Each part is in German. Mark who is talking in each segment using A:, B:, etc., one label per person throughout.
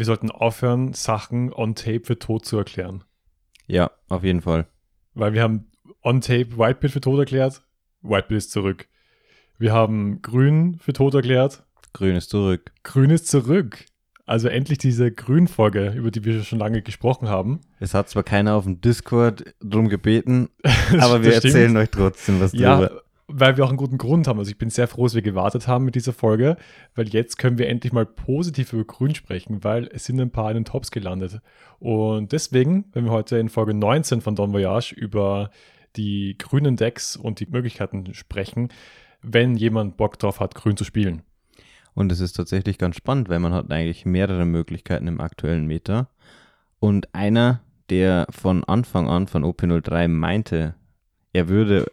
A: wir sollten aufhören, Sachen on Tape für tot zu erklären.
B: Ja, auf jeden Fall.
A: Weil wir haben on Tape Whitebeard für tot erklärt, Whitebeard ist zurück. Wir haben Grün für tot erklärt,
B: Grün ist zurück.
A: Grün ist zurück. Also endlich diese Grün-Folge, über die wir schon lange gesprochen haben.
B: Es hat zwar keiner auf dem Discord drum gebeten, aber wir
A: stimmt.
B: erzählen euch trotzdem was
A: Ja,
B: drüber.
A: Weil wir auch einen guten Grund haben. Also ich bin sehr froh, dass wir gewartet haben mit dieser Folge, weil jetzt können wir endlich mal positiv über Grün sprechen, weil es sind ein paar in den Tops gelandet. Und deswegen, wenn wir heute in Folge 19 von Don Voyage über die grünen Decks und die Möglichkeiten sprechen, wenn jemand Bock drauf hat, grün zu spielen.
B: Und es ist tatsächlich ganz spannend, weil man hat eigentlich mehrere Möglichkeiten im aktuellen Meta. Und einer, der von Anfang an von OP03 meinte, er würde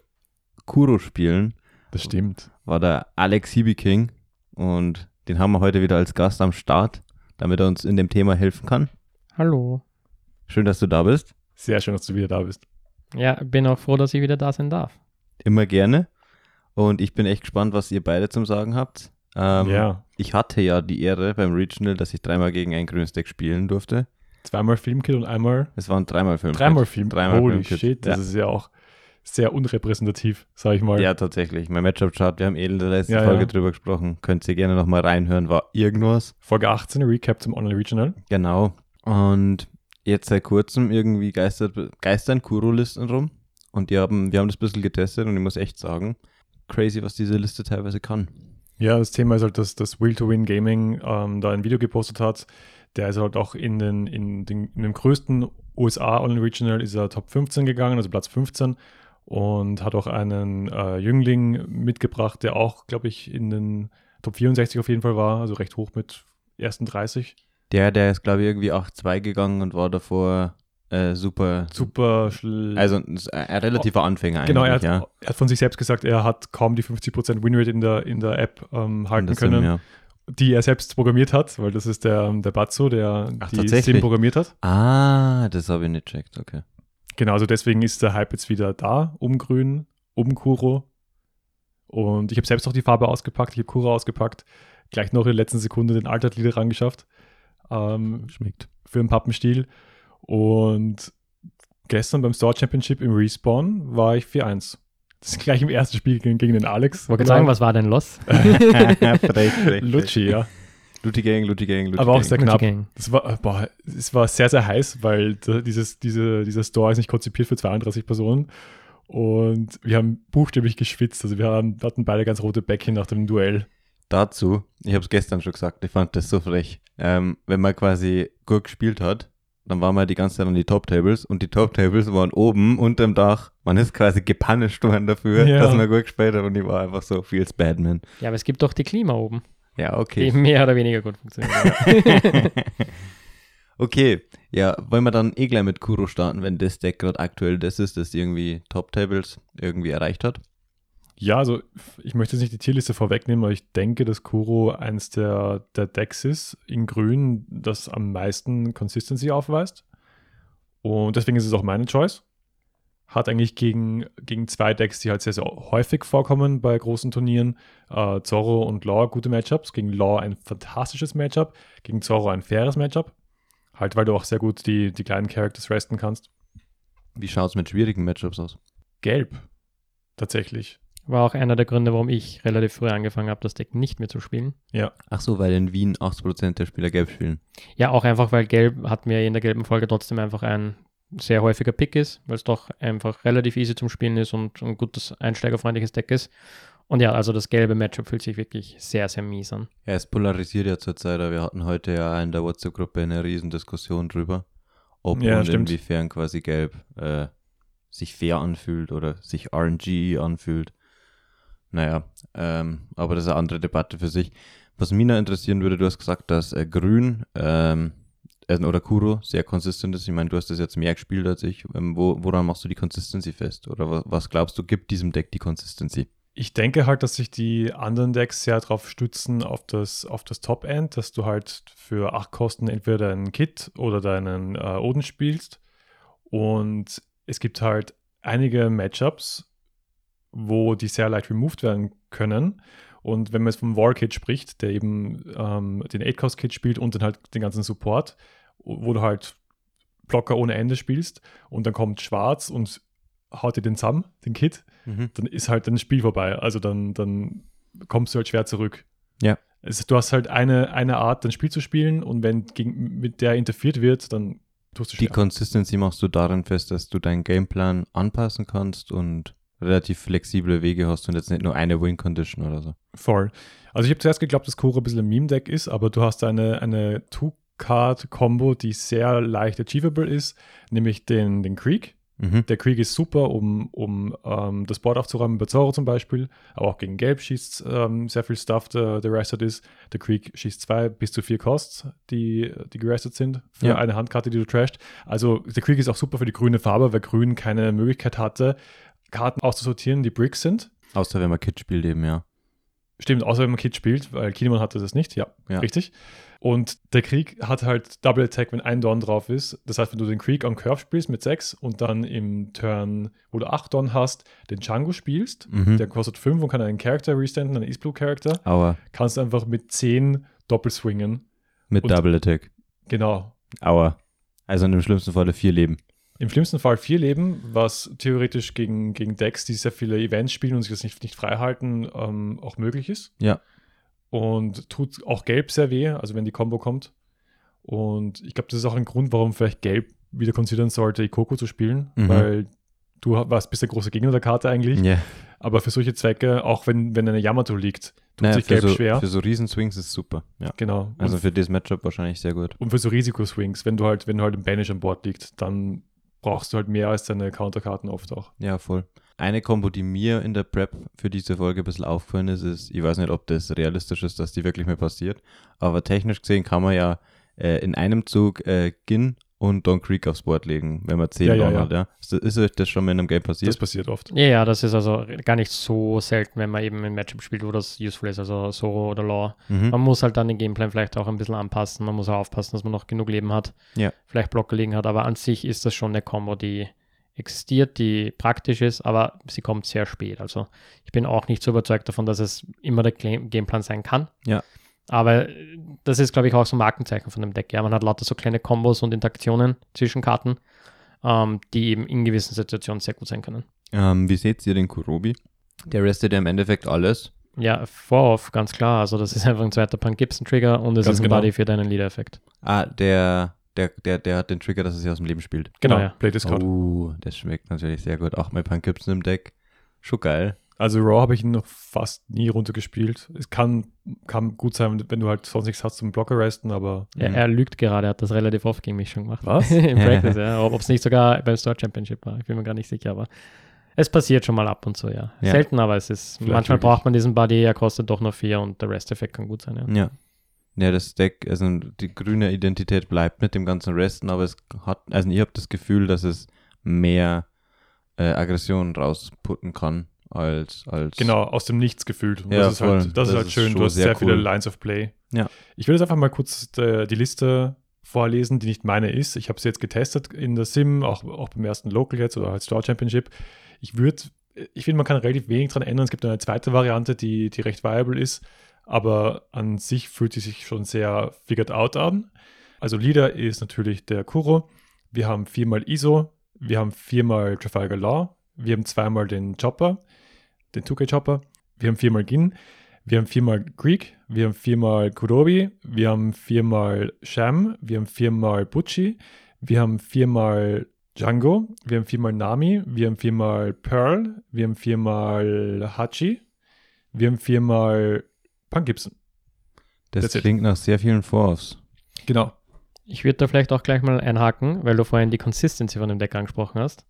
B: Kuro spielen,
A: Das stimmt.
B: war der Alex King Und den haben wir heute wieder als Gast am Start, damit er uns in dem Thema helfen kann.
C: Hallo.
B: Schön, dass du da bist.
A: Sehr schön, dass du wieder da bist.
C: Ja, bin auch froh, dass ich wieder da sein darf.
B: Immer gerne. Und ich bin echt gespannt, was ihr beide zum Sagen habt. Ähm,
A: ja.
B: Ich hatte ja die Ehre beim Regional, dass ich dreimal gegen ein grünes Deck spielen durfte.
A: Zweimal Filmkit und einmal,
B: Es waren dreimal Film.
A: dreimal Film.
B: Dreimal
A: Holy
B: Filmkit.
A: shit, das
B: Ja.
A: ist ja auch sehr unrepräsentativ, sag ich mal.
B: Ja, tatsächlich. Mein Matchup-Chart, wir haben eh in der letzten
A: Ja,
B: Folge
A: ja.
B: drüber gesprochen. Könnt ihr gerne nochmal reinhören, war irgendwas.
A: Folge 18, Recap zum Online Regional.
B: Genau. Und jetzt seit kurzem irgendwie geistert, geistern Kuro-Listen rum. Und die haben, wir haben das ein bisschen getestet und ich muss echt sagen, crazy, was diese Liste teilweise kann.
A: Ja, das Thema ist halt, dass das Will to Win Gaming ähm, da ein Video gepostet hat. Der ist halt auch in, den, in, den, in dem größten USA Online Regional ist er Top 15 gegangen, also Platz 15. Und hat auch einen äh, Jüngling mitgebracht, der auch, glaube ich, in den Top 64 auf jeden Fall war, also recht hoch mit ersten 30.
B: Der, der ist, glaube ich, irgendwie 8-2 gegangen und war davor äh, super.
A: Super schl
B: Also ein, ein relativer Anfänger eigentlich,
A: Genau, er hat,
B: ja.
A: er hat von sich selbst gesagt, er hat kaum die 50% Winrate in der, in der App ähm, halten können,
B: Sim, ja.
A: die er selbst programmiert hat, weil das ist der, der Batzo, der
B: Ach,
A: die? Sim programmiert hat.
B: Ah, das habe ich nicht checkt, okay.
A: Genau, also deswegen ist der Hype jetzt wieder da, um Grün, um Kuro. Und ich habe selbst auch die Farbe ausgepackt, ich habe Kuro ausgepackt, gleich noch in der letzten Sekunde den Altertlieder rangeschafft. Ähm,
B: Schmeckt.
A: für den Pappenstiel. Und gestern beim Store Championship im Respawn war ich 4-1. Das ist gleich im ersten Spiel gegen, gegen den Alex.
C: Wollte gerade sagen, was war denn los?
A: Lutschi, ja.
B: Lutti Gang, Lutti Gang, Lutti
A: Aber auch sehr knapp. War, äh, boah, es war sehr, sehr heiß, weil dieses, diese, dieser Store ist nicht konzipiert für 32 Personen. Und wir haben buchstäblich geschwitzt. Also wir haben, hatten beide ganz rote Bäckchen nach dem Duell.
B: Dazu, ich habe es gestern schon gesagt, ich fand das so frech. Ähm, wenn man quasi gut gespielt hat, dann waren wir die ganze Zeit an die Top-Tables und die Top-Tables waren oben unterm Dach. Man ist quasi gepunished worden dafür,
A: Ja.
B: dass man gut gespielt hat und ich war einfach so, feels bad, man.
C: Ja, aber es gibt doch die Klima oben,
B: Ja,
C: die
B: okay.
C: mehr oder weniger gut funktionieren.
B: okay, ja, wollen wir dann eh gleich mit Kuro starten, wenn das Deck gerade aktuell das ist, das irgendwie Top-Tables irgendwie erreicht hat?
A: Ja, also ich möchte jetzt nicht die Tierliste vorwegnehmen, aber ich denke, dass Kuro eins der, der Decks ist in Grün, das am meisten Consistency aufweist. Und deswegen ist es auch meine Choice. Hat eigentlich gegen, gegen zwei Decks, die halt sehr, sehr häufig vorkommen bei großen Turnieren, äh, Zorro und Law gute Matchups. Gegen Law ein fantastisches Matchup, gegen Zorro ein faires Matchup. Halt, weil du auch sehr gut die, die kleinen Characters resten kannst.
B: Wie schaut es mit schwierigen Matchups aus?
A: Gelb, tatsächlich.
C: War auch einer der Gründe, warum ich relativ früh angefangen habe, das Deck nicht mehr zu spielen.
B: Ach so, weil in Wien 80% der Spieler gelb spielen.
C: Ja, auch einfach, weil Gelb hat mir in der gelben Folge trotzdem einfach ein sehr häufiger Pick ist, weil es doch einfach relativ easy zum Spielen ist und ein gutes einsteigerfreundliches Deck ist. Und ja, also das gelbe Matchup fühlt sich wirklich sehr, sehr mies an.
B: Ja, es polarisiert ja zurzeit, aber wir hatten heute ja in der WhatsApp-Gruppe eine riesen Diskussion drüber, ob
A: Ja,
B: und
A: stimmt.
B: inwiefern quasi gelb äh, sich fair anfühlt oder sich RNG anfühlt. Naja, ähm, aber das ist eine andere Debatte für sich. Was mich noch interessieren würde, du hast gesagt, dass äh, Grün ähm, äh, oder Kuro sehr konsistent ist. Ich meine, du hast das jetzt mehr gespielt als ich. Ähm, wo, woran machst du die Consistency fest? Oder was, was glaubst du, gibt diesem Deck die Consistency?
A: Ich denke halt, dass sich die anderen Decks sehr darauf stützen, auf das, auf das Top-End, dass du halt für acht Kosten entweder einen Kit oder deinen äh, Oden spielst. Und es gibt halt einige Matchups, wo die sehr leicht removed werden können. Und wenn man jetzt vom War-Kit spricht, der eben ähm, den 8-Cost-Kit spielt und dann halt den ganzen Support, wo du halt Blocker ohne Ende spielst und dann kommt Schwarz und haut dir den zusammen, den Kit,
B: Mhm.
A: dann ist halt das Spiel vorbei. Also dann, dann kommst du halt schwer zurück.
B: Ja.
A: Es, du hast halt eine, eine Art, ein Spiel zu spielen und wenn gegen, mit der interferiert wird, dann tust du
B: Die
A: schwer.
B: Consistency machst du darin fest, dass du deinen Gameplan anpassen kannst und relativ flexible Wege hast und jetzt nicht nur eine Win-Condition oder so.
A: Voll. Also ich habe zuerst geglaubt, dass Kuro ein bisschen ein Meme-Deck ist, aber du hast eine, eine Two-Card-Combo, die sehr leicht achievable ist, nämlich den, den Creek.
B: Mhm.
A: Der Krieg ist super, um, um ähm, das Board aufzuräumen, bei Zoro zum Beispiel. Aber auch gegen Gelb schießt ähm, sehr viel Stuff, der, der rested ist. Der Krieg schießt zwei bis zu vier Costs, die, die gerestet sind für
B: Ja.
A: eine Handkarte, die du trasht. Also der Krieg ist auch super für die grüne Farbe, weil Grün keine Möglichkeit hatte, Karten auszusortieren, die Bricks sind.
B: Außer wenn man Kit spielt eben, ja.
A: Stimmt, außer wenn man Kit spielt, weil Kinemon hatte das nicht. Ja,
B: Ja.
A: richtig. Und der Krieg hat halt Double Attack, wenn ein Don drauf ist. Das heißt, wenn du den Krieg on Curve spielst mit 6 und dann im Turn, wo du 8 Don hast, den Django spielst,
B: Mhm.
A: der kostet 5 und kann einen Charakter restanden, einen East Blue Charakter,
B: Aua.
A: kannst du einfach mit 10 doppelt swingen.
B: Mit
A: Und-
B: Double Attack.
A: Genau.
B: Aua. Also in dem schlimmsten Falle vier Leben.
A: Im schlimmsten Fall vier Leben, was theoretisch gegen, gegen Decks, die sehr viele Events spielen und sich das nicht, nicht frei halten, ähm, auch möglich ist.
B: Ja.
A: Und tut auch Gelb sehr weh, also wenn die Combo kommt. Und ich glaube, das ist auch ein Grund, warum vielleicht Gelb wieder considern sollte, Ikoko zu spielen,
B: Mhm.
A: weil du warst bist der große Gegner der Karte eigentlich.
B: Ja.
A: Aber für solche Zwecke, auch wenn, wenn eine Yamato liegt, tut
B: Naja,
A: sich Gelb
B: so,
A: schwer.
B: für so Riesenswings ist es super. Ja.
A: genau.
B: Also
A: und,
B: für das Matchup wahrscheinlich sehr gut.
A: und für so Risikoswings, wenn du halt, wenn du halt im Banish an Bord liegt, dann brauchst du halt mehr als deine Counterkarten oft auch.
B: Ja, voll. Eine Kombo, die mir in der Prep für diese Folge ein bisschen aufgefallen ist, ist, ich weiß nicht, ob das realistisch ist, dass die wirklich mal passiert, aber technisch gesehen kann man ja äh, in einem Zug äh, Gin und Don Creek aufs Board legen, wenn man 10
A: Ja, ja,
B: Don
A: ja.
B: hat. Ja. Ist, ist euch das schon mal in einem Game passiert?
A: Das passiert oft.
C: Ja, ja, das ist also gar nicht so selten, wenn man eben ein Matchup spielt, wo das useful ist, also Soro oder Law.
B: mhm.
C: Man muss halt dann den Gameplan vielleicht auch ein bisschen anpassen. Man muss auch aufpassen, dass man noch genug Leben hat.
B: Ja.
C: Vielleicht Block gelegen hat. Aber an sich ist das schon eine Combo, die existiert, die praktisch ist, aber sie kommt sehr spät. Also ich bin auch nicht so überzeugt davon, dass es immer der Game- Gameplan sein kann.
B: Ja.
C: Aber äh, das ist, glaube ich, auch so ein Markenzeichen von dem Deck. Ja, man hat lauter so kleine Kombos und Interaktionen zwischen Karten, ähm, die eben in gewissen Situationen sehr gut sein können.
B: ähm, wie seht ihr den Kurobi? Der restet ja im Endeffekt alles.
C: Ja, Vor-Off, ganz klar. Also das ist einfach ein zweiter Punk Gibson Trigger und es
A: Ganz
C: ist ein
A: genau.
C: Buddy für deinen Leader-Effekt.
B: Ah, der, der, der, der hat den Trigger, dass er sich aus dem Leben spielt.
A: Genau,
C: Ah, ja.
A: Play Discard.
B: Oh, das schmeckt natürlich sehr gut. Auch mit Punk Gibson im Deck. Schon geil.
A: Also Raw habe ich ihn noch fast nie runtergespielt. Es kann, kann gut sein, wenn du halt sonst nichts hast zum Blocker resten, aber
C: Er,
B: Mhm.
C: er lügt gerade, er hat das relativ oft gegen mich schon gemacht.
A: Was?
C: Im Practice, ja. Ob es nicht sogar beim Store Championship war, ich bin mir gar nicht sicher, aber es passiert schon mal ab und zu, ja.
B: Ja.
C: Selten, aber es ist,
A: Vielleicht
C: manchmal
A: wirklich.
C: braucht man diesen Buddy, er kostet doch nur vier und der Rest-Effekt kann gut sein, ja.
B: Ja. Ja, das Deck, also die grüne Identität bleibt mit dem ganzen Resten, aber es hat, also ich habe das Gefühl, dass es mehr äh, Aggression rausputten kann als, als
A: genau, aus dem Nichts gefühlt. Und
B: Ja,
A: das ist
B: voll.
A: halt, das
B: Das
A: ist halt
B: ist
A: schön.
B: schon
A: Du hast
B: sehr
A: sehr, viele
B: cool.
A: Lines of Play.
B: Ja.
A: Ich will jetzt einfach mal kurz äh, die Liste vorlesen, die nicht meine ist. Ich habe sie jetzt getestet in der Sim, auch, auch beim ersten Local jetzt oder halt Store Championship. Ich würde, ich finde, man kann relativ wenig dran ändern. Es gibt eine zweite Variante, die, die recht viable ist, aber an sich fühlt sie sich schon sehr figured out an. Also Leader ist natürlich der Kuro. Wir haben viermal ISO, wir haben viermal Trafalgar Law, wir haben zweimal den Chopper, den 2K-Chopper, wir haben viermal Gin, wir haben viermal Greek, wir haben viermal Kurobi, wir haben viermal Sham, wir haben viermal Butchi, wir haben viermal Django, wir haben viermal Nami, wir haben viermal Pearl, wir haben viermal Hachi, wir haben viermal Punk Gibson.
B: das
A: that's it.
B: klingt nach sehr vielen Four-Offs.
A: Genau.
C: Ich würde da vielleicht auch gleich mal einhaken, weil du vorhin die Consistency von dem Deck angesprochen hast.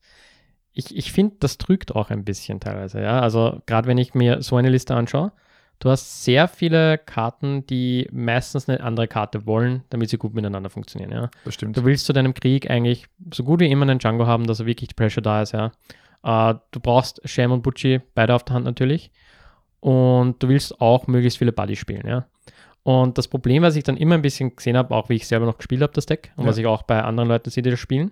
C: Ich, ich finde, das trügt auch ein bisschen teilweise, ja. Also gerade wenn ich mir so eine Liste anschaue, du hast sehr viele Karten, die meistens eine andere Karte wollen, damit sie gut miteinander funktionieren, ja.
A: Das stimmt.
C: Du willst zu deinem Krieg eigentlich so gut wie immer einen Django haben, dass er wirklich die Pressure da ist, ja. Äh, du brauchst Sham und Butchi, beide auf der Hand natürlich. Und du willst auch möglichst viele Buddy spielen, ja. Und das Problem, was ich dann immer ein bisschen gesehen habe, auch wie ich selber noch gespielt habe, das Deck, und
A: Ja.
C: was ich auch bei anderen Leuten sehe, die das spielen,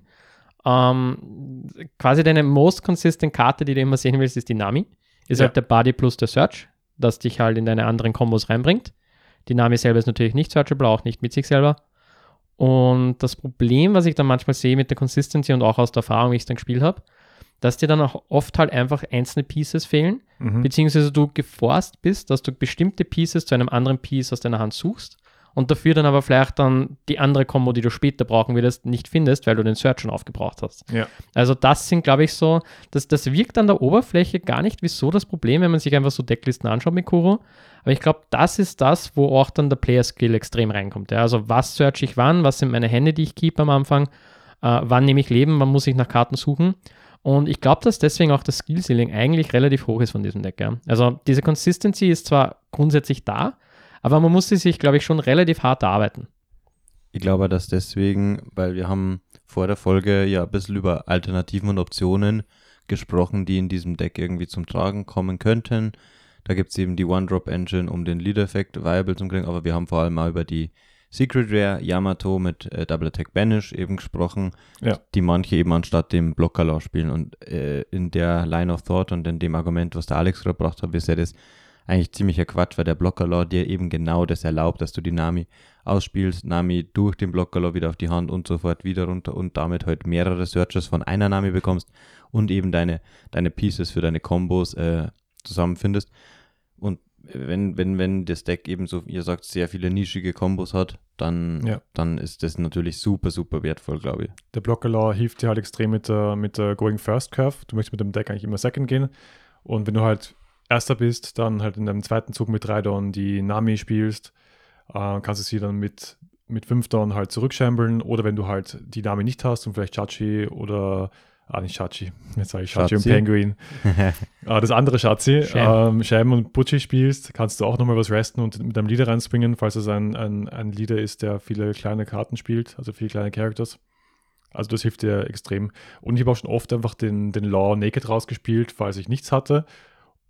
C: ähm, quasi deine most consistent Karte, die du immer sehen willst, ist die Nami. Ist
A: Ja.
C: halt der Buddy plus der Search. das dich halt in deine anderen Kombos reinbringt. Die Nami selber ist natürlich nicht searchable, auch nicht mit sich selber. Und das Problem, was ich dann manchmal sehe mit der Consistency und auch aus der Erfahrung, wie ich es dann gespielt habe, dass dir dann auch oft halt einfach einzelne Pieces fehlen,
A: Mhm.
C: beziehungsweise du geforst bist, dass du bestimmte Pieces zu einem anderen Piece aus deiner Hand suchst und dafür dann aber vielleicht dann die andere Combo, die du später brauchen würdest, nicht findest, weil du den Search schon aufgebraucht hast.
A: Ja.
C: Also das sind, glaube ich, so, das, das wirkt an der Oberfläche gar nicht wie so das Problem, wenn man sich einfach so Decklisten anschaut mit Kuro. Aber ich glaube, das ist das, wo auch dann der Player-Skill extrem reinkommt. Ja? Also was search ich wann, was sind meine Hände, die ich keep am Anfang, äh, wann nehme ich Leben, wann muss ich nach Karten suchen. Und ich glaube, dass deswegen auch das Skill-Ceiling eigentlich relativ hoch ist von diesem Deck. Ja? Also diese Consistency ist zwar grundsätzlich da, aber man muss sie sich, glaube ich, schon relativ hart erarbeiten.
B: Ich glaube, dass deswegen, weil wir haben vor der Folge ja ein bisschen über Alternativen und Optionen gesprochen, die in diesem Deck irgendwie zum Tragen kommen könnten. Da gibt es eben die One-Drop-Engine, um den Lead-Effekt viable zu kriegen, aber wir haben vor allem auch über die Secret Rare Yamato mit äh, Double Attack Banish eben gesprochen,
A: Ja.
B: die manche eben anstatt dem Blocker spielen. Und äh, in der Line of Thought und in dem Argument, was der Alex gebracht hat, ist ja das eigentlich ziemlicher Quatsch, weil der Blocker dir eben genau das erlaubt, dass du die Nami ausspielst, Nami durch den Blocker wieder auf die Hand und so fort wieder runter und damit halt mehrere Searches von einer Nami bekommst und eben deine, deine Pieces für deine Combos äh, zusammenfindest. Und wenn, wenn, wenn das Deck eben so, ihr sagt, sehr viele nischige Kombos hat, dann,
A: Ja.
B: dann ist das natürlich super, super wertvoll, glaube ich.
A: Der Blocker-Law hilft dir halt extrem mit der, mit der Going First Curve. Du möchtest mit dem Deck eigentlich immer Second gehen. Und wenn du halt Erster bist, dann halt in deinem zweiten Zug mit drei Down die Nami spielst, äh, kannst du sie dann mit, mit fünf Down halt zurückschambeln. Oder wenn du halt die Nami nicht hast und vielleicht Chachi oder, ah nicht Chachi, jetzt sage ich Chachi und
B: Schatzi.
A: Penguin, Ah, das andere Schatzi,
C: Sham.
A: ähm, Sham und Butchie spielst, kannst du auch nochmal was resten und mit deinem Leader reinspringen, falls es ein, ein, ein Leader ist, der viele kleine Karten spielt, also viele kleine Characters. Also das hilft dir extrem. Und ich habe auch schon oft einfach den, den Law Naked rausgespielt, falls ich nichts hatte.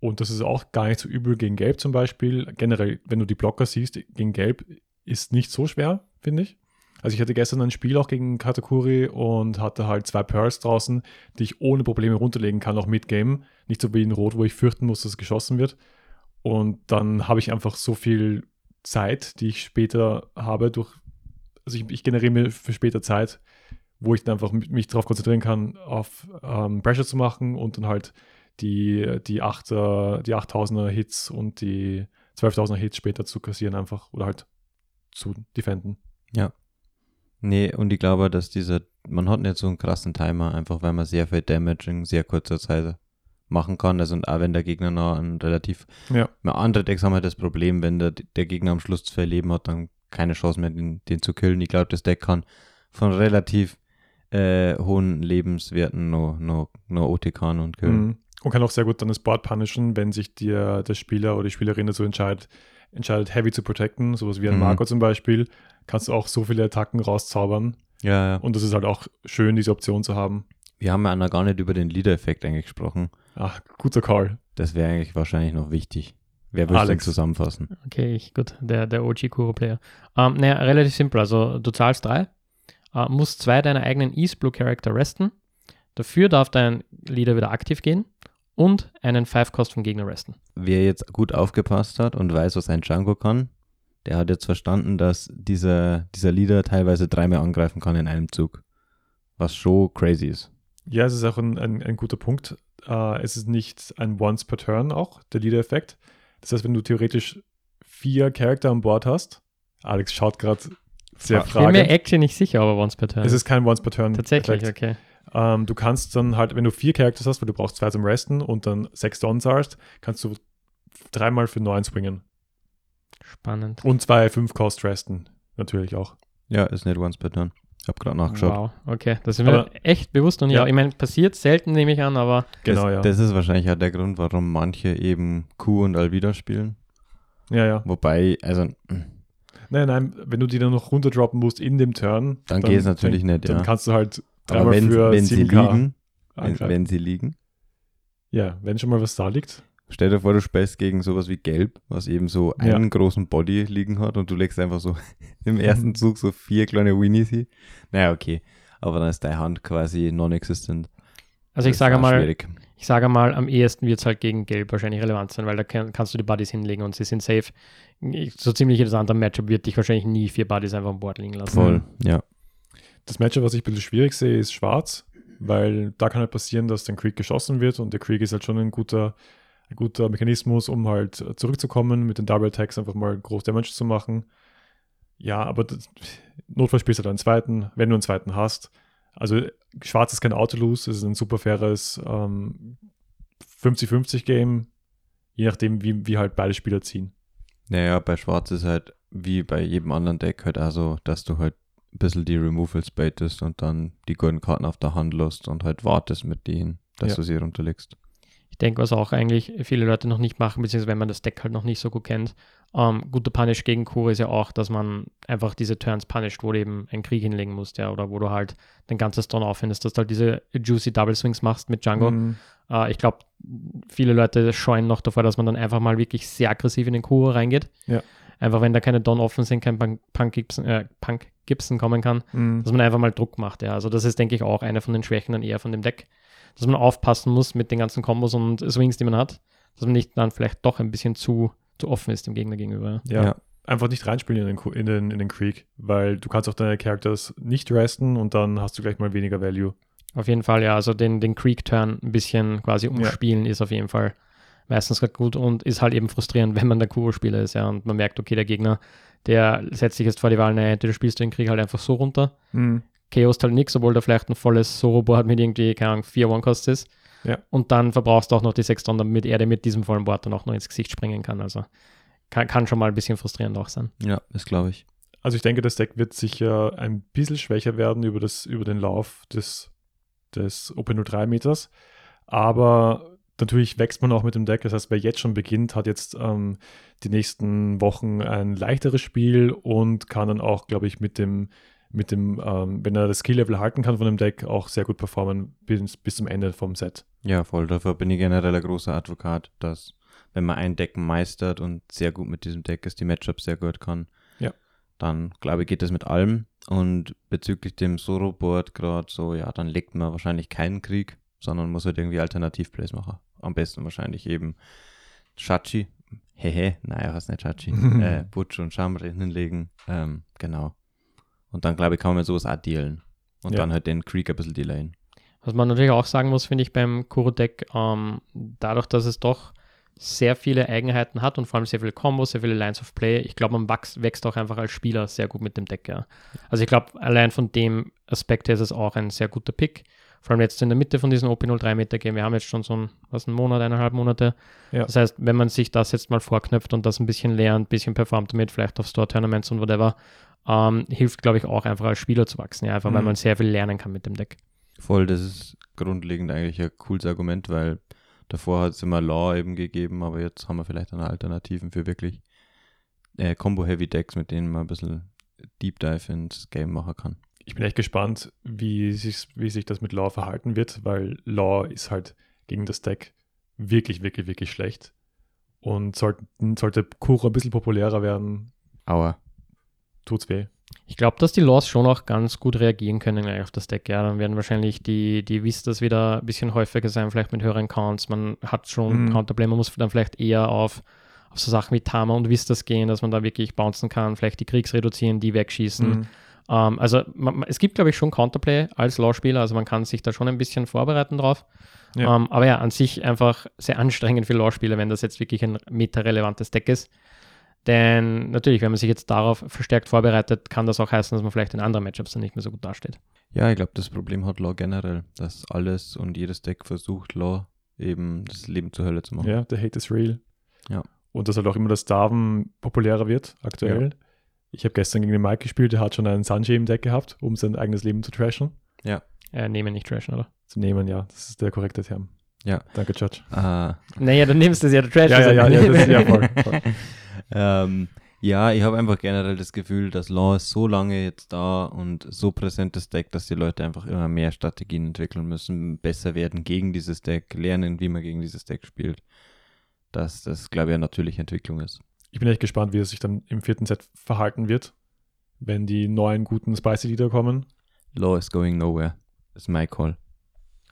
A: Und das ist auch gar nicht so übel gegen Gelb zum Beispiel. Generell, wenn du die Blocker siehst, gegen Gelb ist nicht so schwer, finde ich. Also ich hatte gestern ein Spiel auch gegen Katakuri und hatte halt zwei Pearls draußen, die ich ohne Probleme runterlegen kann, auch mit Game. Nicht so wie in Rot, wo ich fürchten muss, dass es geschossen wird. Und dann habe ich einfach so viel Zeit, die ich später habe, durch, also ich, ich generiere mir für später Zeit, wo ich dann einfach mi- mich darauf konzentrieren kann, auf ähm, Pressure zu machen und dann halt die, die, 8er, die 8000er Hits und die 12.000er Hits später zu kassieren einfach oder halt zu defenden.
B: Nee, und ich glaube, dass dieser, man hat nicht so einen krassen Timer, einfach weil man sehr viel Damage in sehr kurzer Zeit machen kann. Also und auch wenn der Gegner noch ein relativ,
A: Ja.
B: Andere Decks haben halt das Problem, wenn der, der Gegner am Schluss zwei Leben hat, dann keine Chance mehr, den, den zu killen. Ich glaube, das Deck kann von relativ äh, hohen Lebenswerten noch, noch, noch OTK und killen.
A: Mhm. Und kann auch sehr gut dann das Board punishen, wenn sich dir der Spieler oder die Spielerin dazu entscheidet, entscheidet, Heavy zu protecten, sowas wie ein
B: Mhm.
A: Marco zum Beispiel, kannst du auch so viele Attacken rauszaubern.
B: Ja, ja.
A: Und das ist halt auch schön, diese Option zu haben.
B: Wir haben ja noch gar nicht über den Leader-Effekt eigentlich gesprochen.
A: Ach, guter Call.
B: Das wäre eigentlich wahrscheinlich noch wichtig. Wer will es denn zusammenfassen?
C: Okay, ich, gut, der, der OG Kuro-Player. Ähm, naja, relativ simpel. Also du zahlst drei, äh, musst zwei deiner eigenen East Blue Character resten. Dafür darf dein Leader wieder aktiv gehen und einen 5-Cost vom Gegner resten.
B: Wer jetzt gut aufgepasst hat und weiß, was ein Django kann, der hat jetzt verstanden, dass dieser, dieser Leader teilweise dreimal angreifen kann in einem Zug. Was schon crazy ist.
A: Ja, es ist auch ein, ein, ein guter Punkt. Äh, es ist nicht ein Once per Turn auch, der Leader-Effekt. Das heißt, wenn du theoretisch vier Charakter an Bord hast, Alex schaut gerade sehr
B: Fra-
C: Ich bin mir
A: fragend.
C: actually nicht sicher, aber once per turn.
A: Es ist kein Once per Turn.
C: Tatsächlich,
A: Effekt.
C: okay.
A: Ähm, du kannst dann halt, wenn du vier Characters hast, weil du brauchst zwei zum Resten und dann sechs Dons hast, kannst du dreimal für neun swingen.
C: Spannend.
A: Und zwei fünf Cost resten. Natürlich auch.
B: Ja, ist nicht once per turn. Ich habe gerade nachgeschaut.
C: Wow, okay. Das ist mir
A: Aber-
C: echt bewusst und ja,
A: Ja.
C: ich meine, passiert selten, nehme ich an, aber
A: Genau,
B: das,
A: ja.
B: Das ist wahrscheinlich auch der Grund, warum manche eben Q und Alvida spielen.
A: ja, ja.
B: Wobei, also,
A: Nein, nein, wenn du die dann noch runterdroppen musst in dem Turn,
B: dann, geht es natürlich nicht,
A: Dann
B: ja.
A: kannst du halt
B: Aber wenn, wenn sie
A: 7K
B: liegen, wenn, wenn sie liegen,
A: Ja, wenn schon mal was da liegt.
B: stell dir vor, du spielst gegen sowas wie Gelb, was eben so
A: Ja.
B: einen großen Body liegen hat und du legst einfach so im ersten Zug so vier kleine Winnies hin. Naja, okay. Aber dann ist deine Hand quasi non-existent.
C: Also ich sage mal,
B: schwierig.
C: ich sage mal, am ehesten wird es halt gegen Gelb wahrscheinlich relevant sein, weil da kann, kannst du die Buddies hinlegen und sie sind safe. So ziemlich jedes andere Matchup wird dich wahrscheinlich nie vier Buddies einfach am Board liegen lassen.
B: Voll, ja.
A: Das Matchup, was ich ein bisschen schwierig sehe, ist schwarz, weil da kann halt passieren, dass dein Creek geschossen wird und der Creek ist halt schon ein guter, ein guter Mechanismus, um halt zurückzukommen, mit den Double Attacks einfach mal groß Damage zu machen. Ja, aber das, Notfall spielst du halt einen zweiten, wenn du einen zweiten hast. Also schwarz ist kein Auto-Lose, es ist ein super faires ähm, 50-50-Game, je nachdem, wie, wie halt beide Spieler ziehen.
B: Naja, bei Schwarz ist halt wie bei jedem anderen Deck halt also, dass du halt ein bisschen die Removals baitest und dann die guten Karten auf der Hand lässt und halt wartest mit denen, dass
A: Ja.
B: du sie runterlegst.
C: Ich denke, was auch eigentlich viele Leute noch nicht machen, beziehungsweise wenn man das Deck halt noch nicht so gut kennt, ähm, guter Punish gegen Kuro ist ja auch, dass man einfach diese Turns punisht, wo du eben einen Krieg hinlegen musst, ja, oder wo du halt den ganzen Stone aufwendest, dass du halt diese juicy Double Swings machst mit Django.
A: Mhm.
C: Äh, ich glaube, viele Leute scheuen noch davor, dass man dann einfach mal wirklich sehr aggressiv in den Kuro reingeht.
A: Ja.
C: Einfach, wenn da keine Don offen sind, kein Punk, Punk, Gibson, äh, Punk Gibson kommen kann,
A: Mhm.
C: dass man einfach mal Druck macht. Ja. Also das ist, denke ich, auch eine von den Schwächen dann eher von dem Deck, dass man aufpassen muss mit den ganzen Kombos und Swings, die man hat, dass man nicht dann vielleicht doch ein bisschen zu, zu offen ist dem Gegner gegenüber.
A: Ja.
B: Ja.
A: Einfach nicht reinspielen in den, in, den, in den Creek, weil du kannst auch deine Characters nicht resten und dann hast du gleich mal weniger Value.
C: Auf jeden Fall, ja. Also den, den Creek-Turn ein bisschen quasi umspielen ist auf jeden Fall meistens ganz gut und ist halt eben frustrierend, wenn man der Kuro-Spieler ist, ja. Und man merkt, okay, der Gegner, der setzt sich jetzt vor die Wahl, naja, entweder spielst du den Krieg halt einfach so runter,
A: Mhm.
C: chaost halt nichts, obwohl da vielleicht ein volles Soro-Board mit irgendwie, keine Ahnung, vier One-Costs ist.
A: Ja.
C: Und dann verbrauchst du auch noch die sechs Tonnen, damit er dir mit diesem vollen Board dann auch noch ins Gesicht springen kann. Also kann, kann schon mal ein bisschen frustrierend auch sein.
B: Ja, das glaube ich.
A: Also ich denke, das Deck wird sicher ein bisschen schwächer werden über, das, über den Lauf des, des OP03 Meters. Aber natürlich wächst man auch mit dem Deck. Das heißt, wer jetzt schon beginnt, hat jetzt ähm, die nächsten Wochen ein leichteres Spiel und kann dann auch, glaube ich, mit dem, mit dem, ähm, wenn er das Skill-Level halten kann von dem Deck, auch sehr gut performen bis, bis zum Ende vom Set.
B: Ja, voll. Dafür bin ich generell ein großer Advokat, dass wenn man ein Deck meistert und sehr gut mit diesem Deck ist, die Matchups sehr gut kann,
A: Ja.
B: dann glaube ich, geht das mit allem. Und bezüglich dem Soro-Board gerade so, ja, dann legt man wahrscheinlich keinen Krieg, sondern muss halt irgendwie Alternativplays machen. Am besten wahrscheinlich eben Shachi, hehe, naja, was nicht Shachi, äh, Butch und Shamre hinlegen, ähm, genau. Und dann glaube ich, kann man sowas auch dealen. Und
A: Ja.
B: dann halt den Krieg ein bisschen delayen.
C: Was man natürlich auch sagen muss, finde ich, beim Kuro-Deck, ähm, dadurch, dass es doch sehr viele Eigenheiten hat und vor allem sehr viele Combos, sehr viele Lines of Play, ich glaube, man wächst, wächst auch einfach als Spieler sehr gut mit dem Deck, ja. Also ich glaube, allein von dem Aspekt her ist es auch ein sehr guter Pick. Vor allem jetzt in der Mitte von diesem OP03 Meter Game. Wir haben jetzt schon so ein, was, einen Monat, eineinhalb Monate.
A: Ja.
C: Das heißt, wenn man sich das jetzt mal vorknöpft und das ein bisschen lernt, ein bisschen performt damit, vielleicht auf Store-Tournaments und whatever, ähm, hilft, glaube ich, auch einfach als Spieler zu wachsen, ja, einfach weil
A: Mhm.
C: man sehr viel lernen kann mit dem Deck.
B: Voll, das ist grundlegend eigentlich ein cooles Argument, weil davor hat es immer Law eben gegeben, aber jetzt haben wir vielleicht eine Alternativen für wirklich äh, Combo-Heavy-Decks, mit denen man ein bisschen Deep Dive ins Game machen kann.
A: Ich bin echt gespannt, wie sich, wie sich das mit Law verhalten wird, weil Law ist halt gegen das Deck wirklich, wirklich, wirklich schlecht. Und sollte, sollte Kuro ein bisschen populärer werden,
B: Aua.
A: tut's weh.
C: Ich glaube, dass die Laws schon auch ganz gut reagieren können gleich auf das Deck. Ja, dann werden wahrscheinlich die, die Vistas wieder ein bisschen häufiger sein, vielleicht mit höheren Counts. Man hat schon
A: Mhm.
C: Counterplay, man muss dann vielleicht eher auf, auf so Sachen wie Tama und Vistas gehen, dass man da wirklich bouncen kann, vielleicht die Kriegs reduzieren, die wegschießen.
A: Mhm.
C: Ähm, also man, es gibt, glaube ich, schon Counterplay als Law-Spieler, also man kann sich da schon ein bisschen vorbereiten drauf.
A: Ja.
C: Ähm, aber ja, an sich einfach sehr anstrengend für Law-Spieler, wenn das jetzt wirklich ein meta-relevantes Deck ist. Denn natürlich, wenn man sich jetzt darauf verstärkt vorbereitet, kann das auch heißen, dass man vielleicht in anderen Matchups dann nicht mehr so gut dasteht.
B: Ja, ich glaube, das Problem hat Law generell, dass alles und jedes Deck versucht, Law eben das Leben zur Hölle zu machen.
A: Ja, der Hate is real.
B: Ja.
A: Und dass halt auch immer das Darven populärer wird, aktuell. Ich habe gestern gegen den Mike gespielt, der hat schon einen Sanjay im Deck gehabt, um sein eigenes Leben zu trashen.
C: Äh, nehmen nicht trashen, oder?
A: Zu nehmen, ja. Das ist der korrekte Term.
B: Ja.
A: Danke, Judge.
B: Ah,
C: Naja, dann nimmst du es ja, du trashst
A: Ja,
C: es
A: ja, ja, ja, das, ja, voll.
B: ähm, ja, ich habe einfach generell das Gefühl, dass Law ist so lange jetzt da und so präsentes Deck, dass die Leute einfach immer mehr Strategien entwickeln müssen, besser werden gegen dieses Deck, lernen, wie man gegen dieses Deck spielt. Dass das, glaube ich, eine natürliche Entwicklung ist.
A: Ich bin echt gespannt, wie es sich dann im vierten Set verhalten wird, wenn die neuen guten Spicy Leader kommen.
B: Law is going nowhere. Ist my call.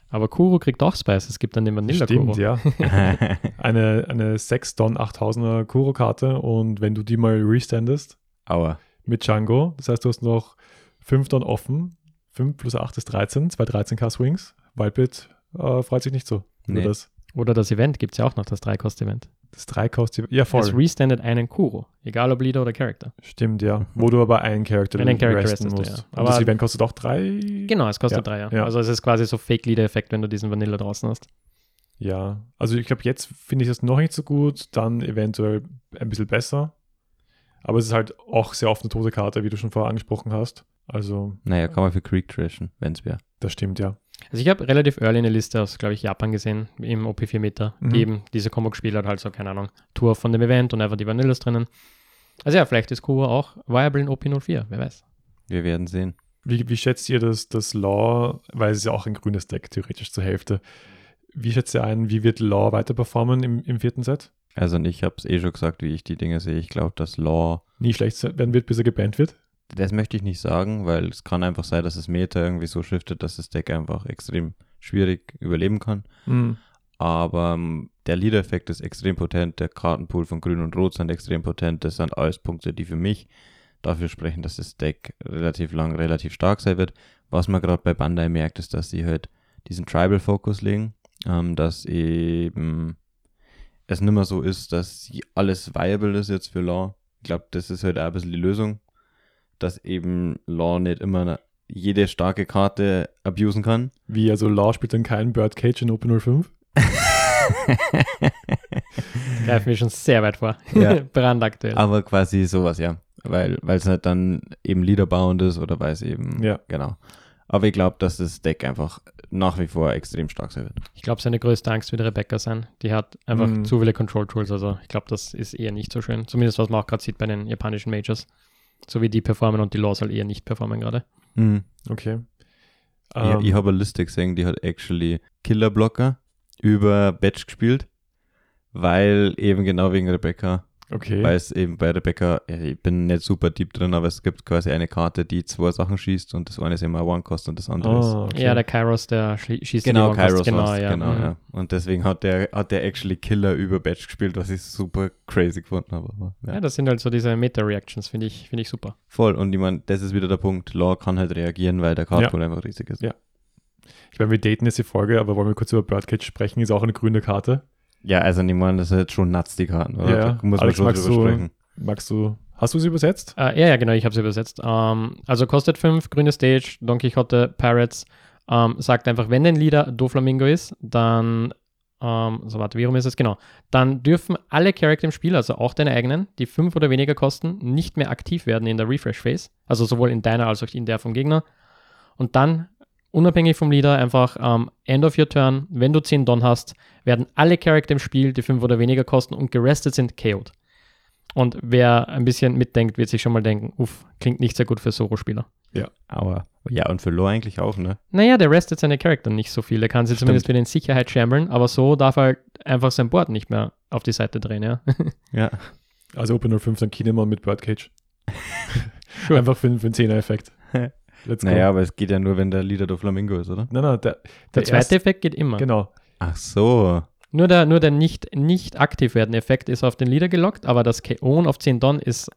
C: Aber Kuro kriegt auch Spice. Es gibt dann den Vanilla Kuro.
A: Stimmt, ja. Eine, eine 6 Don 8000er Kuro-Karte und wenn du die mal restandest
B: Aua.
A: mit Django, das heißt, du hast noch 5 Don offen, 5 plus 8 ist 13, zwei 13k Swings. Wildbit äh, freut sich nicht so. Nur
B: Nee.
A: das,
C: Oder das Event gibt es ja auch noch, das 3-Kost-Event.
A: Das 3 kostet, ja voll.
C: Es restandet einen Kuro. Egal ob Leader oder Character.
A: Stimmt, ja. Wo du aber einen Charakter
C: Einen Charakter
A: resten
C: restest du,
A: musst.
C: ja.
A: Und
C: Aber-
A: das Event kostet auch 3.
C: Genau, es kostet
A: Ja,
C: drei, ja.
A: ja.
C: Also es ist quasi so Fake-Leader-Effekt, wenn du diesen Vanilla draußen hast.
A: Ja, also ich glaube, jetzt finde ich das noch nicht so gut, dann eventuell ein bisschen besser. Aber es ist halt auch sehr oft eine tote Karte, wie du schon vorher angesprochen hast. Also,
B: Naja, kann man für Creek trashen, wenn es wäre.
A: das stimmt ja.
C: Also ich habe relativ early eine Liste aus, glaube ich, Japan gesehen, im OP4 Meter,
A: Mhm.
C: die eben diese Combo gespielt hat, halt so, keine Ahnung, Tour von dem Event und einfach die Vanillas drinnen. Also ja, vielleicht ist Kuro auch viable in OP04, wer weiß.
B: Wir werden sehen.
A: Wie, wie schätzt ihr das, das Law, weil es ist ja auch ein grünes Deck, theoretisch zur Hälfte. Wie schätzt ihr ein, wie wird Law weiter performen im, im vierten Set?
B: Also und ich habe es eh schon gesagt, wie ich die Dinge sehe. Ich glaube, dass Law,
A: Nie schlecht werden wird, bis er gebannt wird?
B: Das möchte ich nicht sagen, weil es kann einfach sein, dass das Meta irgendwie so shiftet, dass das Deck einfach extrem schwierig überleben kann.
A: Mhm.
B: Aber ähm, der Leader-Effekt ist extrem potent, der Kartenpool von Grün und Rot sind extrem potent. Das sind alles Punkte, die für mich dafür sprechen, dass das Deck relativ lang, relativ stark sein wird. Was man gerade bei Bandai merkt, ist, dass sie halt diesen Tribal-Fokus legen, ähm, dass eben es nicht mehr so ist, dass alles viable ist jetzt für Law. Ich glaube, das ist halt auch ein bisschen die Lösung, dass eben Law nicht immer jede starke Karte abusen kann.
A: Wie, also Law spielt dann keinen Birdcage in Open 05?
C: Greifen wir schon sehr weit vor.
B: Ja.
C: Brandaktuell.
B: Aber quasi sowas, ja. Weil weil es nicht dann eben leaderbound ist oder weil es eben,
A: Ja.
B: genau. Aber ich glaube, dass das Deck einfach nach wie vor extrem stark sein wird.
C: Ich glaube, seine größte Angst wird Rebecca sein. Die hat einfach
A: Mhm.
C: zu viele Control-Tools. Also ich glaube, das ist eher nicht so schön. Zumindest was man auch gerade sieht bei den japanischen Majors. So wie die performen und die Laws halt eher nicht performen gerade.
A: Okay.
B: ja,
A: Ähm,
B: ich habe eine Liste gesehen, die hat actually Killerblocker über Batch gespielt, weil eben genau wegen Rebecca,
A: okay.
B: weil es eben bei Rebecca, ja, ich bin nicht super deep drin, aber es gibt quasi eine Karte, die zwei Sachen schießt und das eine ist immer One-Cost und das andere ist
A: Ah, okay.
C: Ja, der Kairos, der schießt
B: Genau,
C: die One-Cost.
B: Kairos
C: genau,
B: war's,
C: ja.
B: genau,
C: Mhm.
B: ja. Und deswegen hat der, hat der actually Killer über Batch gespielt, was ich super crazy gefunden habe. Aber, ja.
C: Ja, das sind halt so diese Meta-Reactions, finde ich, finde ich super.
B: Voll. Und ich meine, das ist wieder der Punkt. Law kann halt reagieren, weil der Cardpool einfach riesig ist.
A: Ja. Ich meine, wir daten jetzt die Folge, aber wollen wir kurz über Birdcage sprechen? Ist auch eine grüne Karte.
B: Ja, also ich meine, das ist jetzt schon nuts, die Karten, oder?
A: Ja,
B: Da muss man
A: Alex,
B: schon
A: magst
B: drüber
A: du-
B: sprechen.
A: Magst du, hast du sie übersetzt?
C: Äh, ja, ja, genau, ich habe es übersetzt. Ähm, also kostet 5, grüne Stage, Don Quixote, Pirates. Ähm, sagt einfach, wenn dein Leader Doflamingo ist, dann, ähm, so warte, wie rum ist es? Genau. Dann dürfen alle Charakter im Spiel, also auch deine eigenen, die 5 oder weniger kosten, nicht mehr aktiv werden in der Refresh-Phase. Also sowohl in deiner als auch in der vom Gegner. Und dann, unabhängig vom Leader, einfach ähm, End of your turn, wenn du 10 Don hast, werden alle Charakter im Spiel, die 5 oder weniger kosten und gerestet sind, KO'd. Und wer ein bisschen mitdenkt, wird sich schon mal denken, uff, klingt nicht sehr gut für Solo-Spieler.
B: Aber, ja, und für Law eigentlich auch, ne?
C: Naja, der restet seine Charakter nicht so viel. Er kann sie
B: Stimmt.
C: zumindest wieder in Sicherheit chambeln, aber so darf er einfach sein Board nicht mehr auf die Seite drehen, ja.
B: Ja.
A: Also Open 05 dann Kinemann mit Birdcage.
C: Sure.
A: Einfach für, für einen 10er-Effekt. Let's go.
B: Naja, aber es geht ja nur, wenn der Leader do Flamingo ist, oder?
A: Nein, nein, der,
C: Der zweite
A: erste-
C: Effekt geht immer.
A: Genau.
B: Ach so.
C: Nur der, nur der nicht, nicht aktiv werden Effekt ist auf den Leader gelockt, aber das KO auf 10 Don ist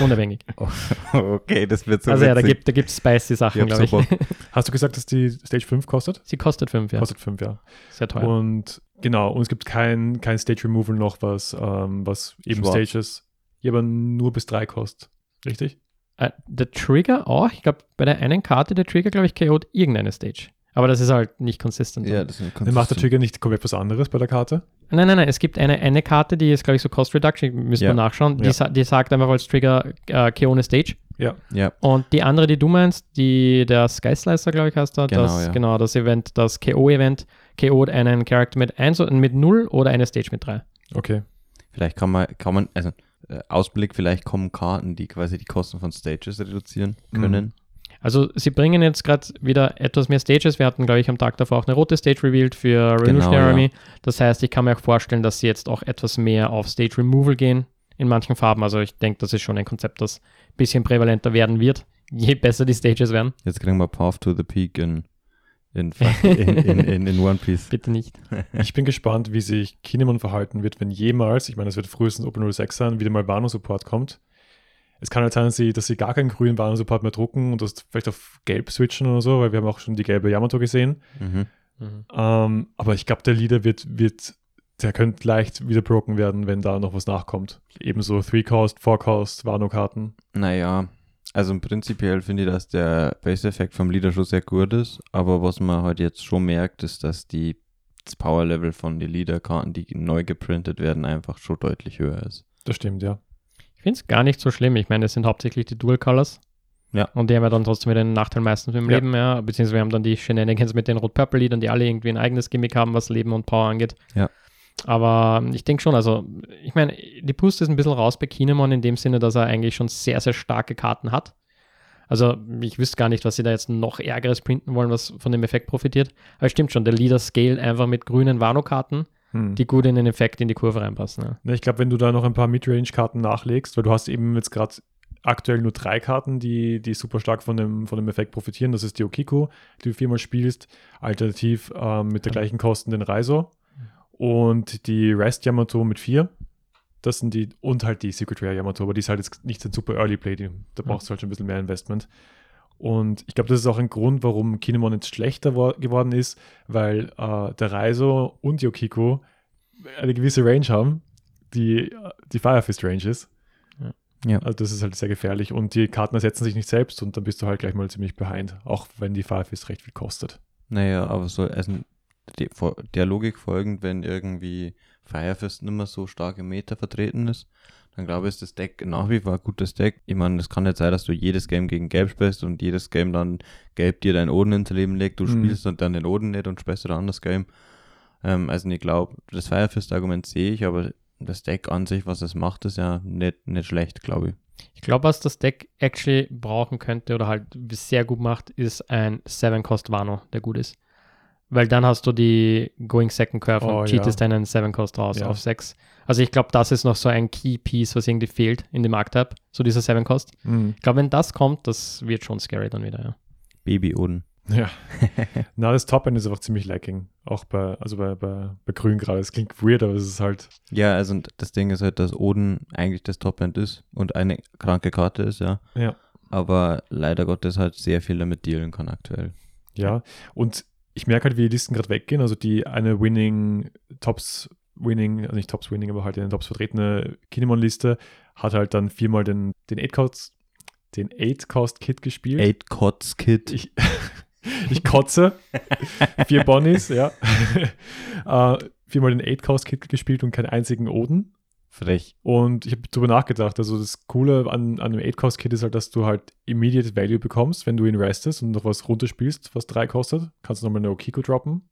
C: unabhängig.
B: okay, das wird so
C: also ja, da
B: witzig.
C: gibt es da gibt's spicy Sachen, glaube ich.
A: Hast du gesagt, dass die Stage 5 kostet?
C: Sie kostet 5, ja.
A: Kostet 5, ja.
C: Sehr teuer.
A: Und genau, und es gibt kein, kein Stage Removal noch, was, ähm, was eben
B: Schwarz.
A: Stages, die aber nur bis 3 kostet. Richtig?
C: Äh, der Trigger auch, ich glaube, bei der einen Karte, der Trigger, glaube ich, KO't irgendeine Stage. Aber das ist halt nicht consistent.
B: Ja, das ist
A: Dann macht der Trigger nicht komplett was anderes bei der Karte.
C: Nein, nein, nein, es gibt eine, eine Karte, die ist, glaube ich, so Cost Reduction, müssen
B: Ja.
C: wir nachschauen. Die,
A: Ja.
C: sa die sagt einfach als Trigger äh, KO eine Stage.
A: Ja.
B: Ja,
C: Und die andere, die du meinst, die, der Sky Slicer, glaube ich, heißt da,
B: Genau,
C: das,
B: ja.
C: genau, das Event, das KO-Event, KO einen Charakter mit 1 und mit 0 oder eine Stage mit 3.
A: Okay.
B: vielleicht kann man, kann man, also äh, Ausblick, vielleicht kommen Karten, die quasi die Kosten von Stages reduzieren
A: Mhm.
B: können.
C: Also sie bringen jetzt gerade wieder etwas mehr Stages. Wir hatten, glaube ich, am Tag davor auch eine rote Stage revealed für Revolutionary
B: Genau, ja.
C: Army. Das heißt, ich kann mir auch vorstellen, dass sie jetzt auch etwas mehr auf Stage Removal gehen in manchen Farben. Also ich denke, das ist schon ein Konzept, das ein bisschen prävalenter werden wird, je besser die Stages werden.
B: Jetzt kriegen wir Path to the Peak in in, in, in, in, One Piece.
C: Bitte nicht.
A: Ich bin gespannt, wie sich Kinemon verhalten wird, wenn jemals, ich meine, es wird frühestens Open 06 sein, wieder mal Wano-Support kommt. Es kann halt sein, dass sie, dass sie gar keinen grünen Wano-Support mehr drucken und das vielleicht auf gelb switchen oder so, weil wir haben auch schon die gelbe Yamato gesehen.
B: Mhm.
C: Mhm.
A: Ähm, aber ich glaube, der Leader wird, wird, der könnte leicht wieder broken werden, wenn da noch was nachkommt. Ebenso 3-Cost, 4-Cost, Wano-Karten.
B: Naja, also prinzipiell finde ich, dass der Base-Effekt vom Leader schon sehr gut ist, aber was man halt jetzt schon merkt, ist, dass die, das Power-Level von den Leader-Karten, die neu geprintet werden, einfach schon deutlich höher ist.
A: Das stimmt, ja.
C: Ich finde es gar nicht so schlimm. Ich meine, das sind hauptsächlich die Dual Colors.
B: Ja.
C: Und die haben ja dann trotzdem wieder einen Nachteil meistens im
A: Ja.
C: Leben, ja. Beziehungsweise wir haben dann die Shenanigans mit den Rot-Purple-Liedern, die alle irgendwie ein eigenes Gimmick haben, was Leben und Power angeht.
B: Ja.
C: Aber ich denke schon, also, ich meine, die Boost ist ein bisschen raus bei Kinemon in dem Sinne, dass er eigentlich schon sehr, sehr starke Karten hat. Also, ich wüsste gar nicht, was sie da jetzt noch Ärgeres printen wollen, was von dem Effekt profitiert. Aber es stimmt schon, der Leader scaled einfach mit grünen Wano-Karten,
A: Hm.
C: die gut in den Effekt in die Kurve reinpassen. Ja.
A: Ne, Ich glaube, wenn du da noch ein paar Midrange-Karten nachlegst, weil du hast eben jetzt gerade aktuell nur drei Karten, die, die super stark von dem, von dem Effekt profitieren. Das ist die Okiko, die du viermal spielst, alternativ ähm, mit der gleichen Kosten den Raizo und die Rest Yamato mit vier. Das sind die, und halt die Secret Rare Yamato, aber die ist halt jetzt nicht ein super Early Play, die, da brauchst du halt schon ein bisschen mehr Investment. Und ich glaube, das ist auch ein Grund, warum Kinemon jetzt schlechter wo- geworden ist, weil äh, der Raizo und die Okiko eine gewisse Range haben, die die Firefist Range ist.
C: Ja.
A: Also das ist halt sehr gefährlich und die Karten ersetzen sich nicht selbst und dann bist du halt gleich mal ziemlich behind, auch wenn die Firefist recht viel kostet.
B: Naja, aber so, also der Logik folgend, wenn irgendwie Firefist nicht mehr so stark im Meta vertreten ist, dann glaube ich, ist das Deck nach wie vor ein gutes Deck. Ich meine, es kann nicht sein, dass du jedes Game gegen Gelb spielst und jedes Game dann Gelb dir deinen Oden ins Leben legt, du
A: Mhm.
B: spielst und dann den Oden nicht und spielst dann das Game. Ähm, also ich glaube, das Firefist-Argument sehe ich, aber das Deck an sich, was es macht, ist ja nicht, nicht schlecht, glaube ich.
C: Ich glaube, was das Deck actually brauchen könnte oder halt sehr gut macht, ist ein 7-Cost Wano, der gut ist. Weil dann hast du die Going Second Curve
A: Oh,
C: und
A: ja.
C: cheatest deinen 7-Cost raus
A: Ja.
C: auf 6. Also ich glaube, das ist noch so ein Key-Piece, was irgendwie fehlt in dem Archetype, so dieser 7-Cost. Ich glaube, wenn das kommt, das wird schon scary dann wieder, ja.
B: Baby-Oden.
A: Ja. Na, das Top-End ist einfach ziemlich lacking. Auch bei, also bei, bei, bei Grün gerade. Es klingt weird, aber es ist halt,
B: Ja, also und das Ding ist halt, dass Oden eigentlich das Top-End ist und eine kranke Karte ist, ja.
A: ja.
B: Aber leider Gottes halt sehr viel damit dealen kann aktuell.
A: Ja, und ich merke halt, wie die Listen gerade weggehen. Also die eine Winning, Tops Winning, also nicht Tops Winning, aber halt in den Tops vertretene Kinemon-Liste hat halt dann viermal den, den 8-Cost den 8-Cost-Kit gespielt.
B: Eight Cots Kid.
A: Ich, ich kotze. Vier Bonnies, ja. äh, viermal den 8-Cost-Kit gespielt und keinen einzigen Oden.
B: Frech.
A: Und ich habe drüber nachgedacht. Also das Coole an, an dem 8-Cost-Kit ist halt, dass du halt Immediate Value bekommst, wenn du ihn restest und noch was runterspielst, was drei kostet. Kannst du nochmal eine Okiko droppen.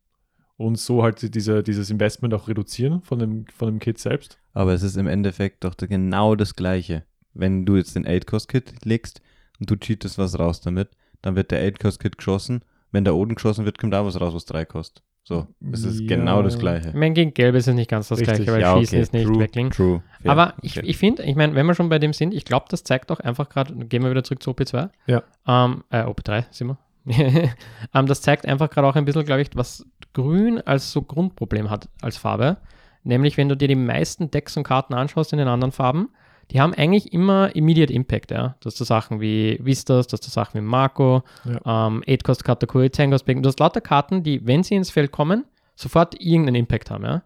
A: Und so halt diese, dieses Investment auch reduzieren von dem, von dem Kit selbst.
B: Aber es ist im Endeffekt doch genau das Gleiche. Wenn du jetzt den 8-Cost-Kit legst und du cheatest was raus damit, dann wird der 8-Cost-Kit geschossen. Wenn der Oden geschossen wird, kommt da was raus, was 3 kostet. So, es ist
A: Ja.
B: genau das
C: Ich
B: Gleiche.
C: meine, gegen Gelb ist es nicht ganz das
A: Richtig.
C: Gleiche, weil
B: ja,
C: Schießen
B: okay,
C: ist nicht
B: true,
C: Weckling.
B: true. fair,
C: Aber ich,
B: fair.
C: ich finde, ich meine, wenn wir schon bei dem sind, ich glaube, das zeigt auch einfach gerade, gehen wir wieder zurück zu OP2.
A: Ja.
C: Ähm, äh, OP3 sind wir. ähm, das zeigt einfach gerade auch ein bisschen, glaube ich, was Grün als so Grundproblem hat als Farbe. Nämlich, wenn du dir die meisten Decks und Karten anschaust in den anderen Farben, die haben eigentlich immer Immediate Impact, ja. Das sind Sachen wie Vistas, das sind Sachen wie Marco, ähm, 8-Cost Katakuri, 10-Cost Becken. Du hast lauter Karten, die, wenn sie ins Feld kommen, sofort irgendeinen Impact haben, ja.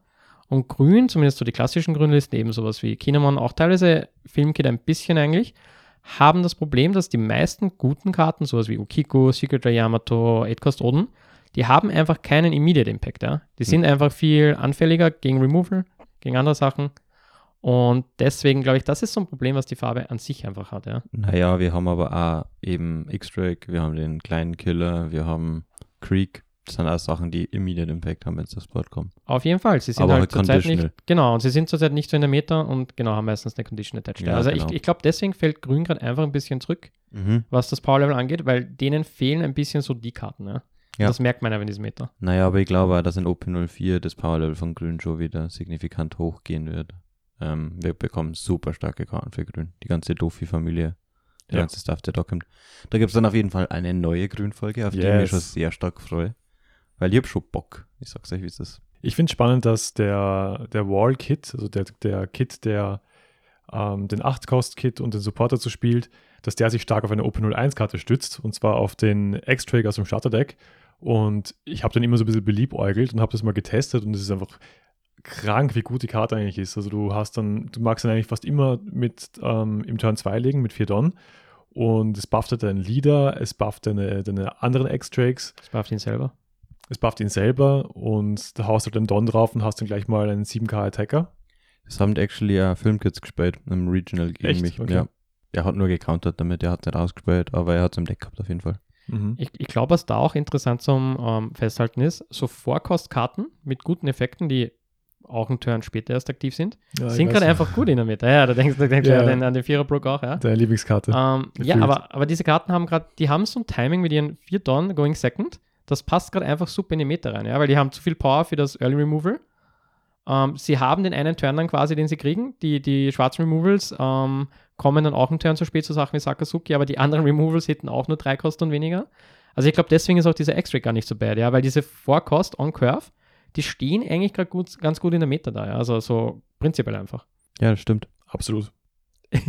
C: Und Grün, zumindest so die klassischen Grünlisten, eben sowas wie Kinemon, auch teilweise Filmkit ein bisschen eigentlich, haben das Problem, dass die meisten guten Karten, sowas wie Ukiko, Secret Yamato, 8-Cost Oden, die haben einfach keinen Immediate Impact, ja. Die sind einfach viel anfälliger gegen Removal, gegen andere Sachen. Und deswegen glaube ich, das ist so ein Problem, was die Farbe an sich einfach hat, ja.
B: Naja, wir haben aber auch eben X-Drake, wir haben den kleinen Killer, wir haben Creek. Das sind alles Sachen, die Immediate Impact haben, wenn es aufs Board kommt.
C: Auf jeden Fall. Sie sind
B: Aber
C: halt
B: halt
C: zurzeit nicht. Genau, und sie sind zurzeit nicht so in der Meta und genau, haben meistens eine Condition attached.
B: Ja,
C: also
B: genau.
C: ich, ich glaube, deswegen fällt Grün gerade einfach ein bisschen zurück,
B: Mhm.
C: was das Power Level angeht, weil denen fehlen ein bisschen so die Karten, ja.
B: Ja.
C: Das merkt man einfach in diesem Meta.
B: Naja, aber ich glaube auch, dass in OP04 das Powerlevel von Grün schon wieder signifikant hochgehen wird. Ähm, wir bekommen super starke Karten für Grün. Die ganze Dofi-Familie, der
A: Ja.
B: ganze Stuff, der da kommt. Da gibt es dann auf jeden Fall eine neue Grünfolge, auf die ich mich
A: Yes.
B: schon sehr stark freue. Weil ich hab schon Bock. Ich sag's euch, wie es ist.
A: Ich finde spannend, dass der, der Wall-Kit, also der, der Kit, der ähm, den 8-Cost-Kit und den Supporter zu spielt, dass der sich stark auf eine OP01-Karte stützt und zwar auf den X-Trigger aus dem Starterdeck. Und ich habe dann immer so ein bisschen beliebäugelt und habe das mal getestet und es ist einfach krank, wie gut die Karte eigentlich ist. Also du hast dann, du magst dann eigentlich fast immer mit ähm, im Turn 2 legen mit 4 Don und es bufft halt deinen Leader, es bufft deine, deine anderen X-Drakes,
C: Das bufft ihn selber.
A: es bufft ihn selber und da haust du den Don drauf und hast dann gleich mal einen 7k Attacker.
B: Das haben actually ja Filmkids gespielt im Regional gegen
A: Echt?
B: mich.
A: Okay.
B: Ja. Er hat nur gecountert damit, er hat nicht ausgespielt, aber er hat es im Deck gehabt auf jeden Fall.
A: Mhm.
C: Ich, ich glaube, was da auch interessant zum ähm, Festhalten ist, so Vorkostkarten mit guten Effekten, die auch einen Turn später erst aktiv sind,
A: Ja,
C: sind gerade einfach gut in der Mitte. Ja, da denkst du denkst
A: Ja.
C: ja. an den, an den Viererbrook auch, ja.
A: Deine Lieblingskarte.
C: Ähm, ja, aber, aber diese Karten haben gerade, die haben so ein Timing mit ihren 4 Don going second. Das passt gerade einfach super in die Meta rein, ja, weil die haben zu viel Power für das Early Removal. Ähm, sie haben den einen Turn dann quasi, den sie kriegen. Die, die schwarzen Removals ähm, kommen dann auch einen Turn zu spät zu Sachen wie Sakazuki, aber die anderen Removals hätten auch nur drei Kosten und weniger. Also ich glaube, deswegen ist auch dieser X-Ray gar nicht so bad, ja, weil diese Vorkost on Curve, die stehen eigentlich gerade gut, ganz gut in der Meta da, ja. Also so prinzipiell einfach.
B: Ja, das stimmt.
A: Absolut. es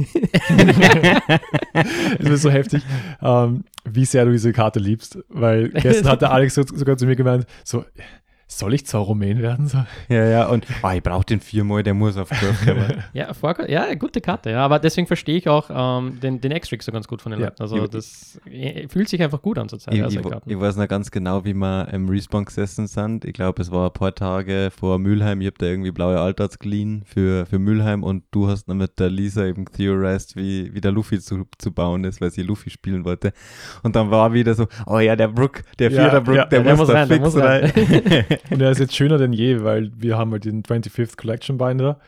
A: ist so heftig, ähm, wie sehr du diese Karte liebst, weil gestern hat der Alex so, sogar zu mir gemeint, so, soll ich Zauromain werden? So,
B: Ja, ja, und oh, ich brauche den viermal, der muss auf Curve kommen.
C: Ja, Vorko ja, gute Karte, ja, aber deswegen verstehe ich auch ähm, den, den X-Trick so ganz gut von den
A: Ja,
C: Leuten. Also
B: ich-
C: das äh, fühlt sich einfach gut an zur Zeit.
B: ich,
C: also
B: ich,
C: Karten.
B: ich weiß noch ganz genau, wie wir im Respawn gesessen sind. Ich glaube, es war ein paar Tage vor Mülheim. Ich habe da irgendwie blaue Altards geliehen für, für Mülheim und du hast dann mit der Lisa eben theorized, wie, wie der Luffy zu, zu bauen ist, weil sie Luffy spielen wollte. Und dann war wieder so, oh ja, der Brook, der
A: Ja,
B: vierter Brook,
A: ja,
B: der,
C: der
B: muss
C: muss
B: da
C: rein, der
B: fix
C: rein.
B: rein.
A: und er ist jetzt schöner denn je, weil wir haben halt den 25th Collection Binder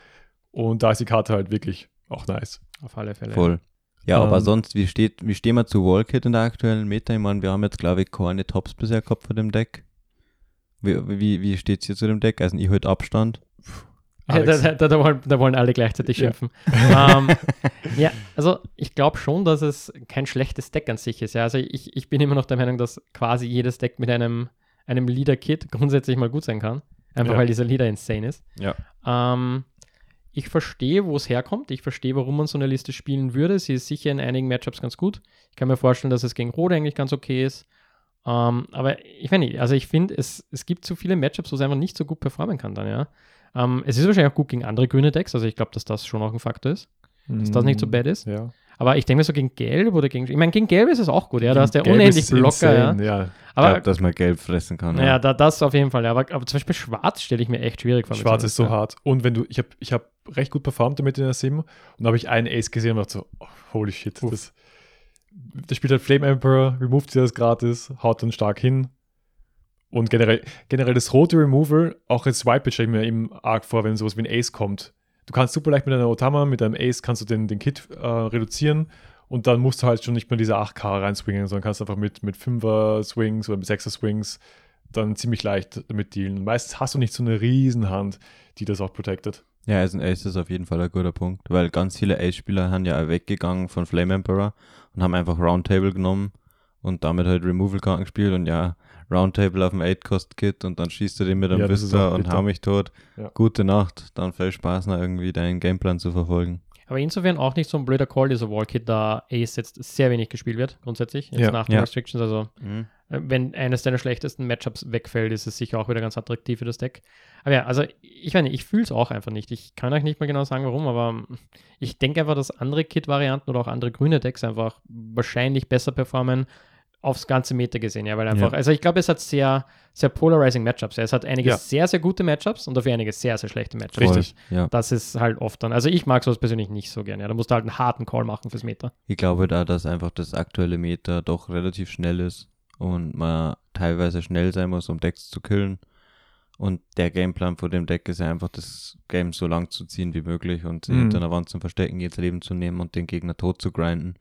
A: und da ist die Karte halt wirklich auch nice.
C: Auf alle Fälle.
B: Voll. Ja, aber
A: Ähm,
B: sonst, wie, steht, wie stehen wir zu Wallkit in der aktuellen Meta? Ich meine, wir haben jetzt, glaube ich, keine Tops bisher gehabt von dem Deck. Wie, wie, wie steht es hier zu dem Deck? Also, ich halt Abstand.
C: Ja, da, da, da, wollen, da wollen alle gleichzeitig
A: Ja.
C: schimpfen. ähm, ja, also ich glaube schon, dass es kein schlechtes Deck an sich ist. Ja. Also ich, ich bin immer noch der Meinung, dass quasi jedes Deck mit einem, einem Leader-Kit grundsätzlich mal gut sein kann. Einfach
A: Ja.
C: weil dieser Leader insane ist.
B: Ja.
C: Ähm, ich verstehe, wo es herkommt. Ich verstehe, warum man so eine Liste spielen würde. Sie ist sicher in einigen Matchups ganz gut. Ich kann mir vorstellen, dass es gegen Rot eigentlich ganz okay ist. Ähm, aber ich weiß nicht, also ich finde, es, es gibt zu viele Matchups, wo es einfach nicht so gut performen kann dann, ja. Ähm, es ist wahrscheinlich auch gut gegen andere grüne Decks, also ich glaube, dass das schon auch ein Faktor ist, dass das nicht so bad ist.
A: Ja.
C: Aber ich denke mir so gegen Gelb oder gegen, ich meine, gegen Gelb ist es auch gut, ja, da du ja
A: Gelb
C: unendlich
A: ist
C: Blocker, ja.
A: insane, ja.
B: Ich
C: Aber,
B: glaube, dass man gelb fressen kann.
C: naja, da, das auf jeden Fall, ja. Aber, aber zum Beispiel Schwarz stelle ich mir echt schwierig vor.
A: Schwarz ist so hart. Und wenn du, ich habe ich hab recht gut performt damit in der Sim und da habe ich einen Ace gesehen und dachte so, oh, holy shit,
C: Uff.
A: das, der spielt halt Flame Emperor, removed dir das gratis, haut dann stark hin. Und generell, generell das rote Removal, auch als White stelle ich mir eben arg vor, wenn sowas wie ein Ace kommt. Du kannst super leicht mit einer Otama, mit einem Ace kannst du den, den Kit äh, reduzieren und dann musst du halt schon nicht mehr diese 8K reinswingen, sondern kannst einfach mit, mit 5er Swings oder mit 6er Swings dann ziemlich leicht damit dealen. Meistens hast du nicht so eine Riesenhand, die das auch protected.
B: Ja, also ein Ace ist auf jeden Fall ein guter Punkt, weil ganz viele Ace-Spieler haben ja weggegangen von Flame Emperor und haben einfach Roundtable genommen und damit halt Removal-Karten gespielt und ja, Roundtable auf dem 8-Cost-Kit und dann schießt du den mit einem
A: Ja,
B: Vista und hau mich tot.
A: Ja.
B: Gute Nacht, dann viel Spaß noch irgendwie deinen Gameplan zu verfolgen.
C: Aber insofern auch nicht so ein blöder Call, dieser Wallkit, da Ace jetzt sehr wenig gespielt wird, grundsätzlich, jetzt
A: Ja.
C: nach den
B: Ja.
C: Restrictions. Also, äh, wenn eines deiner schlechtesten Matchups wegfällt, ist es sicher auch wieder ganz attraktiv für das Deck. Aber ja, also ich meine, ich fühle es auch einfach nicht. Ich kann euch nicht mal genau sagen, warum, aber ich denke einfach, dass andere Kit-Varianten oder auch andere grüne Decks einfach wahrscheinlich besser performen aufs ganze Meter gesehen, ja, weil einfach,
B: Ja.
C: also ich glaube, es hat sehr, sehr polarizing Matchups. Ja. Es hat einige
A: Ja.
C: sehr, sehr gute Matchups und dafür einige sehr, sehr schlechte Matchups.
A: Richtig.
B: Ja.
C: Das ist halt oft dann, also ich mag sowas persönlich nicht so gerne. Ja. Da musst du halt einen harten Call machen fürs Meter.
B: Ich glaube da, dass einfach das aktuelle Meta doch relativ schnell ist und man teilweise schnell sein muss, um Decks zu killen. Und der Gameplan von dem Deck ist ja einfach, das Game so lang zu ziehen wie möglich und
A: Mhm.
B: hinter einer Wand zu verstecken, jedes Leben zu nehmen und den Gegner tot zu grinden.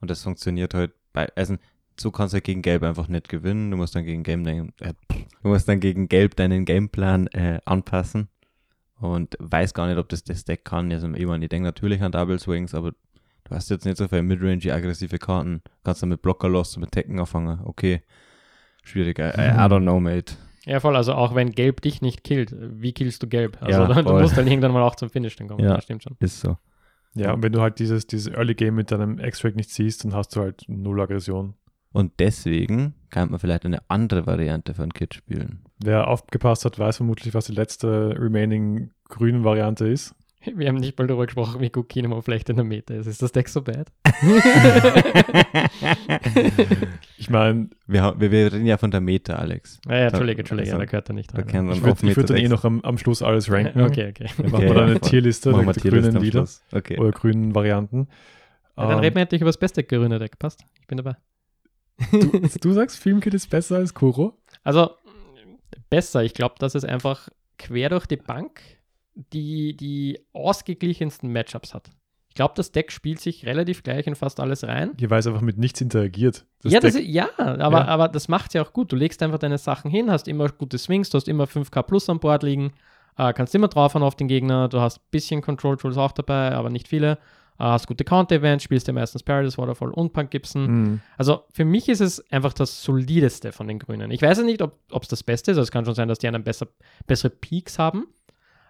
B: Und das funktioniert halt bei, also so kannst du halt gegen Gelb einfach nicht gewinnen. Du musst dann gegen Gelb, dein, äh, du musst dann gegen Gelb deinen Gameplan äh, anpassen. Und weiß gar nicht, ob das das Deck kann. Also, ich meine, ich denke natürlich an Double Swings, aber du hast jetzt nicht so viele Midrange aggressive Karten. Kannst du mit Blocker Lost und mit Tekken anfangen. Okay. Schwierig. I, I don't know, mate.
C: Ja, voll. Also auch wenn Gelb dich nicht killt, wie killst du Gelb? Also
B: Ja,
C: du, musst dann irgendwann mal auch zum Finish dann kommen.
B: Ja.
C: Das stimmt schon.
B: Ist so.
A: Ja, und wenn du halt dieses, dieses Early Game mit deinem Extract nicht siehst, dann hast du halt null Aggression.
B: Und deswegen kann man vielleicht eine andere Variante von Kit spielen.
A: Wer aufgepasst hat, weiß vermutlich, was die letzte remaining grünen Variante ist.
C: Wir haben nicht mal darüber gesprochen, wie gut Kinemon vielleicht in der Meta ist. Ist das Deck so bad?
A: Ich meine,
B: wir, wir, wir reden ja von der Meta, Alex.
C: Ah, ja, Entschuldige, Entschuldige,
B: Also,
C: da gehört er nicht
B: Da
C: rein.
B: können
A: ich würde würd dann eh noch am, am Schluss alles ranken.
C: Okay, okay.
A: Dann machen wir dann
B: ja,
A: eine. Tierliste mit grünen Lieder
B: Schluss. Okay.
A: oder grünen Varianten.
C: Ja, dann
A: Ähm,
C: reden wir endlich über das beste grüne Deck. Passt. Ich bin dabei.
A: Du, du sagst, Filmkit ist besser als Kuro?
C: Also, besser. Ich glaube, dass es einfach quer durch die Bank die, die ausgeglichensten Matchups hat. Ich glaube, das Deck spielt sich relativ gleich in fast alles rein.
A: Hier, weil es einfach mit nichts interagiert. Das
C: ja, das, ja, aber,
A: Ja.
C: aber das macht ja auch gut. Du legst einfach deine Sachen hin, hast immer gute Swings, du hast immer 5k plus an Bord liegen, äh, kannst immer draufhauen auf den Gegner, du hast ein bisschen Control Tools auch dabei, aber nicht viele. Äh, hast gute Counter-Events, spielst ja meistens Paradise Waterfall und Punk Gibson.
A: Mhm.
C: Also für mich ist es einfach das solideste von den Grünen. Ich weiß ja nicht, ob es das Beste ist. Also es kann schon sein, dass die einen besser, bessere Peaks haben.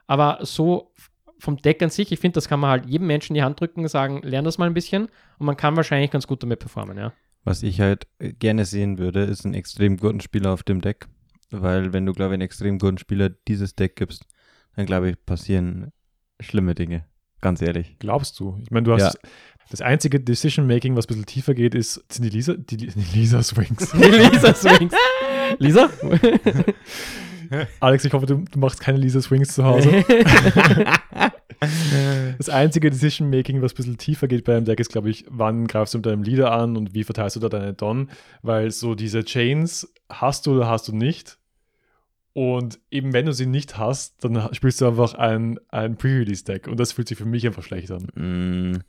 C: Aber so vom Deck an sich, ich finde, das kann man halt jedem Menschen in die Hand drücken und sagen, lern das mal ein bisschen und man kann wahrscheinlich ganz gut damit performen, ja.
B: Was ich halt äh, gerne sehen würde, ist einen extrem guten Spieler auf dem Deck. Weil wenn du, glaube ich, einen extrem guten Spieler dieses Deck gibst, dann glaube ich, passieren schlimme Dinge. Ganz ehrlich.
A: Glaubst du? Ich meine, du hast
B: Ja.
A: das einzige Decision-Making, was ein bisschen tiefer geht, ist, sind die Lisa, die, die Lisa Swings.
C: Die Lisa Swings. Lisa?
A: Alex, ich hoffe, du, du machst keine Lisa Swings zu Hause. Das einzige Decision-Making, was ein bisschen tiefer geht bei einem Deck, ist, glaube ich, wann greifst du mit deinem Leader an und wie verteilst du da deine Don, weil so diese Chains hast du oder hast du nicht. Und eben wenn du sie nicht hast, dann spielst du einfach ein, ein Pre-Release-Deck und das fühlt sich für mich einfach schlecht an.
B: Mm,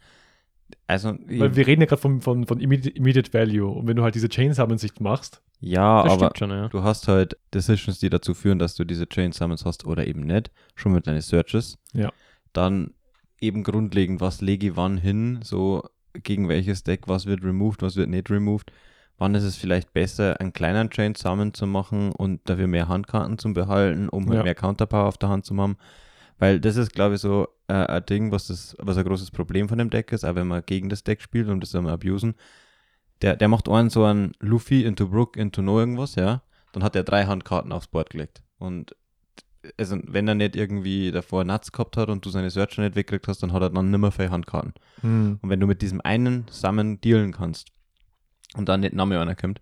B: Also,
A: Weil wir reden ja gerade von, von, von immediate, immediate Value und wenn du halt diese Chains haben nicht machst,
B: ja,
C: Das
B: aber
C: schon, ja.
B: du hast halt Decisions, die dazu führen, dass du diese Chain Summons hast oder eben nicht, schon mit deinen Searches.
A: Ja.
B: Dann eben grundlegend, was lege ich wann hin, so gegen welches Deck, was wird removed, was wird nicht removed. Wann ist es vielleicht besser, einen kleinen Chain Summon zu machen und dafür mehr Handkarten zu behalten, um halt
A: Ja.
B: mehr Counterpower auf der Hand zu haben. Weil das ist, glaube ich, so äh, ein Ding, was, das, was ein großes Problem von dem Deck ist, auch wenn man gegen das Deck spielt und das dann abusen. Der, der macht einen so einen Luffy into Brook into no irgendwas, ja. Dann hat er drei Handkarten aufs Board gelegt. Und also, wenn er nicht irgendwie davor Nuts gehabt hat und du seine Searcher nicht weggekriegt hast, dann hat er dann nimmer viele Handkarten. Und wenn du mit diesem einen Summon dealen kannst und dann nicht Name einer kommt,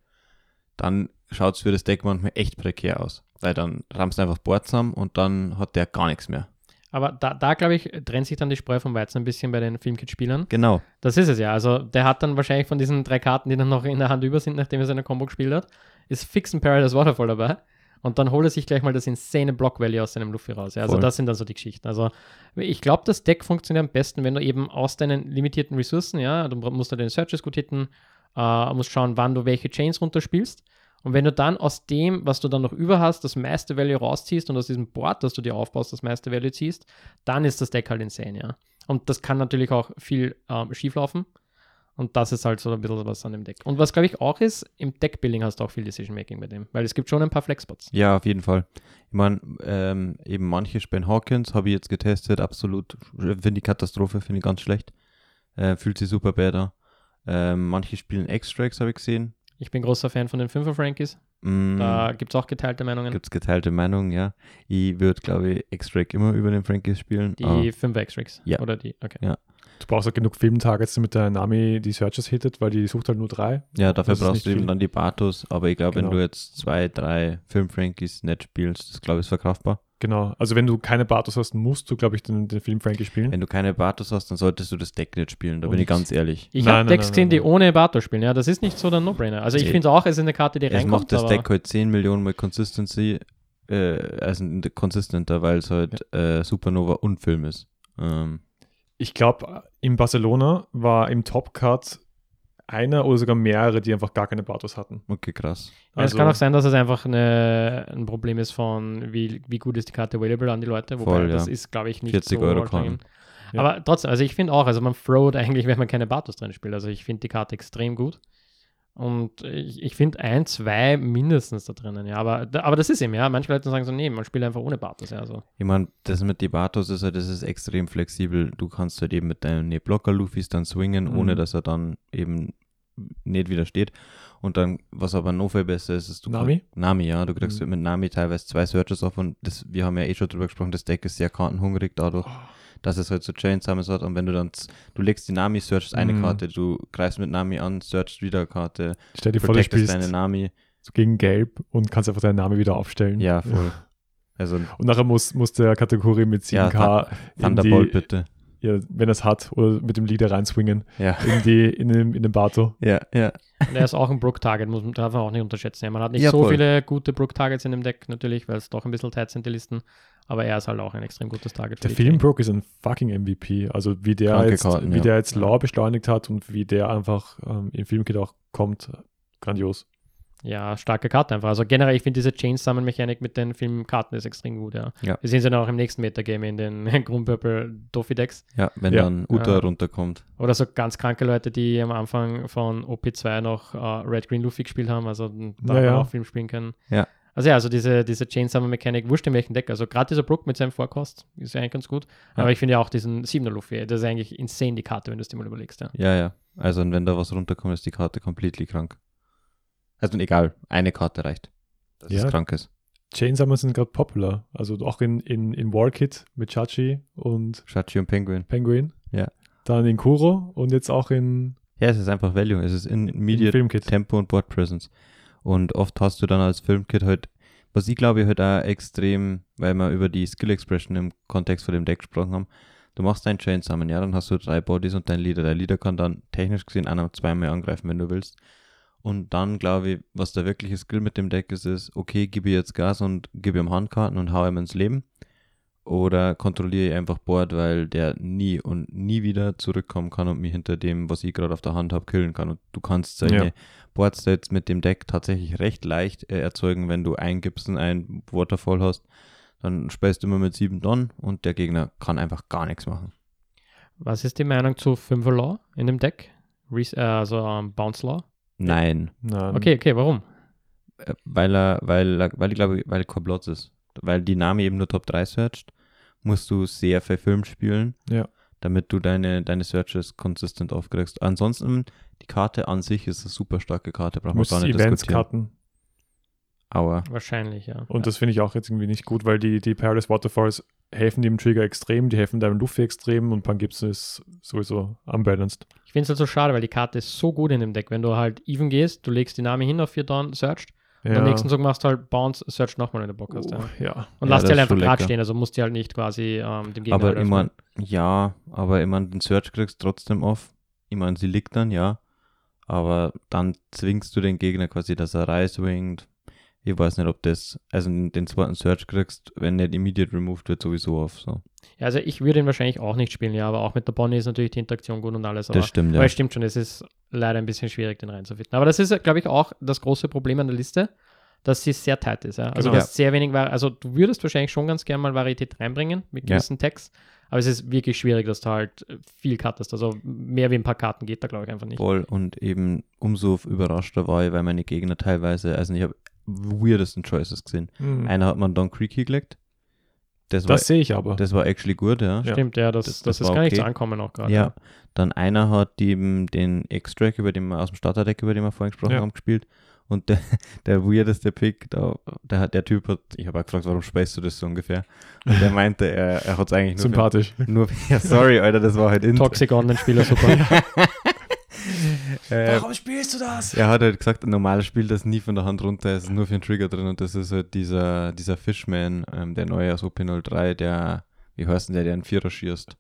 B: dann schaut es für das Deck manchmal echt prekär aus. Weil dann rammst du einfach Board zusammen und dann hat der gar nichts mehr.
C: Aber da, da glaube ich, trennt sich dann die Spreu vom Weizen ein bisschen bei den Filmkit-Spielern.
B: Genau.
C: Das ist es ja. Also der hat dann wahrscheinlich von diesen drei Karten, die dann noch in der Hand über sind, nachdem er seine Combo gespielt hat, ist fix ein Paradise Waterfall dabei. Und dann holt er sich gleich mal das insane Block Value aus seinem Luffy raus. Ja, also
B: Voll.
C: das sind dann so die Geschichten. Also ich glaube, das Deck funktioniert am besten, wenn du eben aus deinen limitierten Ressourcen, ja, du musst da den Searches gut hitten, äh, musst schauen, wann du welche Chains runterspielst. Und wenn du dann aus dem, was du dann noch über hast, das meiste Value rausziehst und aus diesem Board, das du dir aufbaust, das meiste Value ziehst, dann ist das Deck halt insane, ja. Und das kann natürlich auch viel ähm, schieflaufen. Und das ist halt so ein bisschen was an dem Deck. Und was, glaube ich, auch ist, im Deckbuilding hast du auch viel Decision-Making bei dem. Weil es gibt schon ein paar Flexspots.
B: Ja, auf jeden Fall. Ich meine, ähm, eben manche spielen Hawkins, habe ich jetzt getestet, absolut, finde die Katastrophe, finde ich ganz schlecht. Äh, fühlt sich super an. Ähm, manche spielen Extracts, habe ich gesehen.
C: Ich bin großer Fan von den 5er Frankies.
B: Mm,
C: Da gibt es auch geteilte Meinungen.
B: Gibt es geteilte Meinungen, ja. Ich würde, glaube ich, Extract immer über den Frankies spielen.
C: Die
B: Ah,
C: 5er X-Rigs.
B: Ja.
C: Oder die, okay.
A: du brauchst auch genug Filmtargets, damit der Nami die Searches hittet, weil die sucht halt nur drei.
B: ja, dafür
A: das
B: brauchst du eben
A: viel.
B: dann die Batos, aber ich glaube,
A: Genau.
B: wenn du jetzt zwei, drei Film-Frankies nicht spielst, das glaube ich ist verkraftbar.
A: Genau. Also wenn du keine Batos hast, musst du, glaube ich, den, den Film Frankie spielen.
B: Wenn du keine Batos hast, dann solltest du das Deck nicht spielen, da bin
A: Und-
B: ich ganz ehrlich.
C: Ich habe Decks gesehen, die ohne Bato spielen. Ja, das ist nicht so der No-Brainer. Also ich finde auch, es ist eine Karte, die
B: Es
C: reinkommt.
B: macht das Deck halt 10 Millionen mal Consistency, äh, also consistenter, weil es halt äh, Supernova und Film ist. Ähm,
A: Ich glaube, in Barcelona war im Top-Cut einer oder sogar mehrere, die einfach gar keine Batos hatten.
B: okay, krass.
C: Ja, es kann auch sein, dass es einfach eine, ein Problem ist von, wie, wie gut ist die Karte available an die Leute. Wobei
B: Voll,
C: das
B: ja.
C: ist, glaube ich, nicht
B: 40
C: so
B: Euro.
A: Ja.
C: Aber trotzdem, also ich finde auch, also man throwt eigentlich, wenn man keine Batos drin spielt. Also ich finde die Karte extrem gut. Und ich, ich finde ein, zwei mindestens da drinnen, ja. Aber, aber das ist eben, ja. Manche Leute sagen so, nee, man spielt einfach ohne Bartos, ja. So.
B: Ich meine, das mit die Bartos ist halt, das ist extrem flexibel. Du kannst halt eben mit deinen Blocker-Lufis dann swingen,
A: Mhm.
B: ohne dass er dann eben nicht widersteht. Und dann, was aber noch viel besser ist, ist du
A: Nami?
B: krieg- Nami, ja. Du kriegst
A: Mhm.
B: halt mit Nami teilweise zwei Searches auf und das, wir haben ja eh schon drüber gesprochen, das Deck ist sehr kartenhungrig dadurch, dass es halt so Chain Summons hat. Und wenn du dann, du legst die Nami, searchst eine
A: Mhm.
B: Karte, du greifst mit Nami an, searchst wieder eine Karte,
A: Stell dir vor, du spielst
B: deine Nami.
A: so gegen Gelb und kannst einfach deinen Namen wieder aufstellen.
B: Ja, voll. Also
A: Und nachher muss, muss der Kategorie mit
B: Ja,
A: 7K in
B: Thunderbolt bitte.
A: Ja, wenn er es hat, oder mit dem Leader reinswingen
B: Ja.
A: in, die, in, den, in den Bato.
B: Ja, ja.
C: Und er ist auch ein Brook-Target, muss man darf man auch nicht unterschätzen. Man hat nicht
B: Ja,
C: so
B: voll.
C: viele gute Brook-Targets in dem Deck, natürlich, weil es doch ein bisschen tight sind, die Listen. Aber er ist halt auch ein extrem gutes Target.
A: Der Film. Brook ist ein fucking MVP. Also wie der
B: Kranke
A: jetzt,
B: Karten,
A: wie
B: ja.
A: der jetzt
C: Ja.
A: Law beschleunigt hat und wie der einfach ähm, im Filmkit auch kommt, grandios.
C: Ja, starke Karte einfach. Also generell, ich finde diese Chain-Summon-Mechanik mit den Filmkarten ist extrem gut, ja.
B: Ja.
C: Wir sehen es ja noch im nächsten Metagame in den Grün-Purple Dofi-Decks.
B: Ja, wenn
A: Ja.
B: dann Uta
C: Ja.
B: runterkommt.
C: Oder so ganz kranke Leute, die am Anfang von OP2 noch äh, Red Green Luffy gespielt haben, also da
A: Ja,
C: auch Film spielen können.
B: Ja.
C: Also ja, also diese, diese Chain Summer Mechanik, wurscht in welchem Deck. Also gerade dieser Brook mit seinem Vorkost ist ja eigentlich ganz gut.
B: Ja.
C: Aber ich finde ja auch diesen 7er Luffy, das ist eigentlich insane, die Karte, wenn du es dir mal überlegst. Ja.
B: Ja, ja. Also wenn da was runterkommt, ist die Karte completely krank. Also egal, eine Karte reicht. Dass
A: Ja.
B: ist.
A: Chain Summons sind gerade popular. Also auch in, in, in Warkit mit Chachi und
B: Shachi und Penguin.
A: Penguin.
B: Ja.
A: Dann in Kuro und jetzt auch in,
B: Ja, es ist einfach Value. Es ist in
A: Filmkit.
B: Tempo und Board Presence. Und oft hast du dann als Filmkit halt, was ich glaube halt auch extrem, weil wir über die Skill Expression im Kontext von dem Deck gesprochen haben, du machst deinen Chain zusammen, ja, dann hast du drei Bodies und dein Leader. Der Leader kann dann technisch gesehen einer zweimal angreifen, wenn du willst. Und dann glaube ich, was der wirkliche Skill mit dem Deck ist, ist, okay, gebe ich jetzt Gas und gebe ihm Handkarten und hau ihm ins Leben. Oder kontrolliere ich einfach Board, weil der nie und nie wieder zurückkommen kann und mich hinter dem, was ich gerade auf der Hand habe, killen kann. Und du kannst seine
A: Ja.
B: Boardstats mit dem Deck tatsächlich recht leicht äh, erzeugen, wenn du ein Gibson, ein Waterfall hast. Dann spielst du immer mit 7 Don und der Gegner kann einfach gar nichts machen.
C: Was ist die Meinung zu 5er Law in dem Deck? Res äh, also ähm, Bounce Law?
B: Nein.
A: Nein.
C: Okay, okay, warum?
B: Äh, Weil er, weil, er- weil ich glaube, weil er Platz ist. Weil die Name eben nur Top 3 searcht, musst du sehr viel Film spielen,
A: Ja.
B: damit du deine, deine Searches konsistent aufkriegst. Ansonsten, die Karte an sich ist eine super starke Karte, braucht
A: Du
B: man
A: musst
B: gar nicht
A: Events
B: diskutieren.
A: cutten.
B: Aber
C: Wahrscheinlich, ja.
A: Und das finde ich auch jetzt irgendwie nicht gut, weil die, die Paradise Waterfalls helfen dem Trigger extrem, die helfen deinem Luffy extrem und Pangipsen ist sowieso unbalanced.
C: Ich finde es halt so schade, weil die Karte ist so gut in dem Deck. Wenn du halt even gehst, du legst die Name hin auf 4 Down, searched, und am nächsten Zug machst du halt Bounce, search nochmal, wenn du Bock hast.
A: Oh,
C: Ja.
A: ja.
C: Und
B: Ja,
C: lass die halt einfach gerade stehen, also musst du halt nicht quasi ähm, dem Gegner.
B: Aber
C: halt
B: ich mein, ja, aber ich mein, den Search kriegst du trotzdem auf. Ich mein, sie liegt dann, ja. Aber dann zwingst du den Gegner quasi, dass er reiswingt. Ich weiß nicht, ob das, also den zweiten Search kriegst, wenn nicht immediate removed wird, sowieso auf. So.
C: Ja, also ich würde ihn wahrscheinlich auch nicht spielen, ja, aber auch mit der Bonnie ist natürlich die Interaktion gut und alles. Aber,
B: Das stimmt,
C: aber
B: ja.
C: es stimmt schon, es ist leider ein bisschen schwierig, den reinzufinden. Aber das ist, glaube ich, auch das große Problem an der Liste, dass sie sehr tight ist. Ja? Also
A: Genau.
C: du hast sehr wenig, also du würdest wahrscheinlich schon ganz gerne mal Varietät reinbringen mit
B: Ja.
C: gewissen Tags, aber es ist wirklich schwierig, dass du halt viel cuttest. Also mehr wie ein paar Karten geht da, glaube ich, einfach nicht.
B: Voll und eben umso überraschter war ich, weil meine Gegner teilweise, also ich habe weirdesten Choices gesehen.
A: Hm.
B: Einer hat man Don Creaky gelegt. Das
A: Das sehe ich aber.
B: das war actually gut, ja.
A: Ja.
C: Stimmt, ja, das,
B: Das-
C: das,
B: das
C: ist gar nicht
B: okay.
C: zu ankommen auch gerade.
B: Ja, dann einer hat eben den Extract, über den wir aus dem Starterdeck, über den wir vorhin gesprochen
A: Ja.
B: haben, gespielt. Und der, der weirdeste Pick, da, der, hat- der Typ hat, ich habe auch gefragt, warum spielst du das so ungefähr? Und der meinte, er, er hat es eigentlich nur
A: Sympathisch.
B: für, nur, ja, sorry, Alter, das war halt in.
C: Toxic Online-Spieler, super.
B: Äh,
A: spielst du das?
B: er hat halt gesagt, ein normales Spiel, das nie von der Hand runter ist, ist nur für einen Trigger drin und das ist halt dieser, dieser Fishman, ähm, der neue aus OP03, der, wie heißt denn der, der einen Vierer schießt?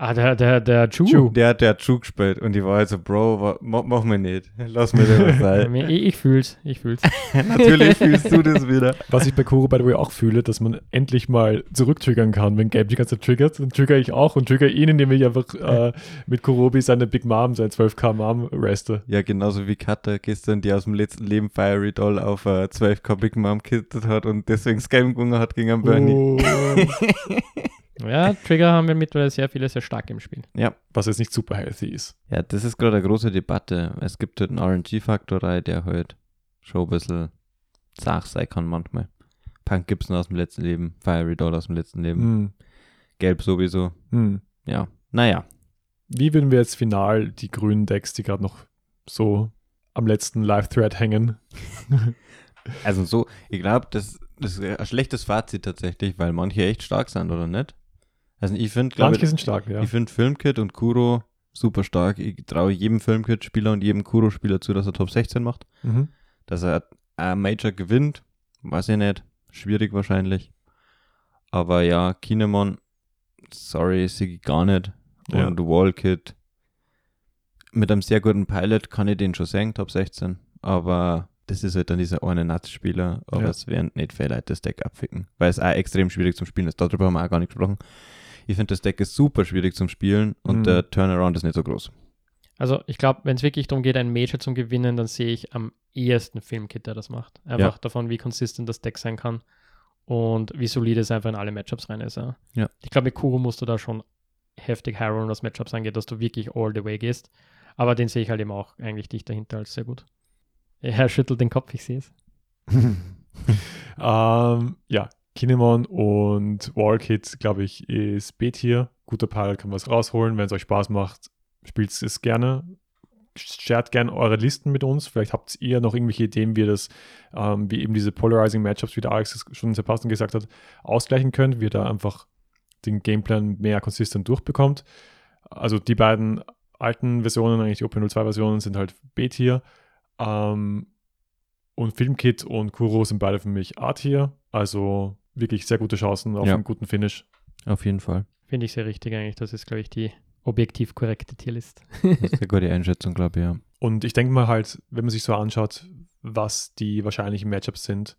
C: Ah, der, der, der. Ju.
B: Der hat der True gespielt und ich war halt so, Bro, wa, ma, mach mir nicht, lass mir das sein.
C: Ich, ich fühl's, ich fühl's.
B: Natürlich fühlst du das wieder.
A: Was ich bei Kuro, by the way, auch fühle, dass man endlich mal zurücktriggern kann. Wenn Gabe die ganze Zeit triggert, dann trigger ich auch und trigger ihn, indem ich einfach äh, mit Kurobi seine Big Mom, sein 12k Mom reste.
B: Ja, genauso wie Katha gestern, die aus dem letzten Leben Fiery Doll auf äh, 12k Big Mom kittet hat und deswegen Scam gewonnen hat gegen einen Bernie.
A: Oh.
C: Ja, Trigger haben wir mittlerweile sehr viele, sehr stark im Spiel.
B: Ja.
A: Was jetzt nicht super healthy ist.
B: Ja, das ist gerade eine große Debatte. Es gibt halt einen RNG-Faktor rein, der halt schon ein bisschen zart sein kann manchmal. Punk Gibson aus dem letzten Leben, Fiery Doll aus dem letzten Leben,
A: Hm.
B: Gelb sowieso.
A: Hm.
B: Ja, naja.
A: Wie würden wir jetzt final die grünen Decks, die gerade noch so am letzten Live-Thread hängen?
B: Also so, ich glaube, das, das ist ein schlechtes Fazit tatsächlich, weil manche echt stark sind, oder nicht? Also ich finde, glaube
A: Manche sind stark, ja.
B: ich finde Filmkit und Kuro super stark. Ich traue jedem Filmkit-Spieler und jedem Kuro-Spieler zu, dass er Top 16 macht.
A: Mhm.
B: Dass er ein Major gewinnt, weiß ich nicht. Schwierig wahrscheinlich. Aber ja, Kinemon, sorry, sehe ich gar nicht.
A: Ja.
B: Und Wallkit, mit einem sehr guten Pilot kann ich den schon sagen, Top 16. Aber das ist halt dann dieser eine Nuts-Spieler. Aber
A: Ja.
B: es werden nicht viele Leute das Deck abficken. Weil es auch extrem schwierig zum Spielen ist. Darüber haben wir auch gar nicht gesprochen. Ich finde, das Deck ist super schwierig zum Spielen und
A: Mhm.
B: der Turnaround ist nicht so groß.
C: Also ich glaube, wenn es wirklich darum geht, ein Major zum Gewinnen, dann sehe ich am ehesten Filmkit, der das macht. Einfach davon, wie konsistent das Deck sein kann und wie solide es einfach in alle Matchups rein ist. Ja.
B: Ja.
C: Ich glaube, mit Kuro musst du da schon heftig harrowing, was Matchups angeht, dass du wirklich all the way gehst. Aber den sehe ich halt eben auch eigentlich dicht dahinter als sehr gut. Er schüttelt den Kopf, ich sehe es.
A: Ähm, ja, Kinemon und Wallkit, glaube ich, ist B-Tier. Guter Pilot kann was rausholen. Wenn es euch Spaß macht, spielt es gerne. Shared gerne eure Listen mit uns. Vielleicht habt ihr noch irgendwelche Ideen, wie ihr das, ähm, wie eben diese Polarizing Matchups, wie der Alex schon sehr passend gesagt hat, ausgleichen könnt, wie ihr da einfach den Gameplan mehr konsistent durchbekommt. Also die beiden alten Versionen, eigentlich die OP02-Versionen, sind halt B-Tier. Ähm, und Filmkit und Kuro sind beide für mich A-Tier. Also wirklich sehr gute Chancen auf
B: Ja.
A: einen guten Finish.
B: Auf jeden Fall.
C: Finde ich sehr richtig eigentlich. Das ist, glaube ich, die objektiv korrekte Tierlist.
B: Das ist eine gute Einschätzung, glaube ich, ja.
A: Und ich denke mal halt, wenn man sich so anschaut, was die wahrscheinlichen Matchups sind,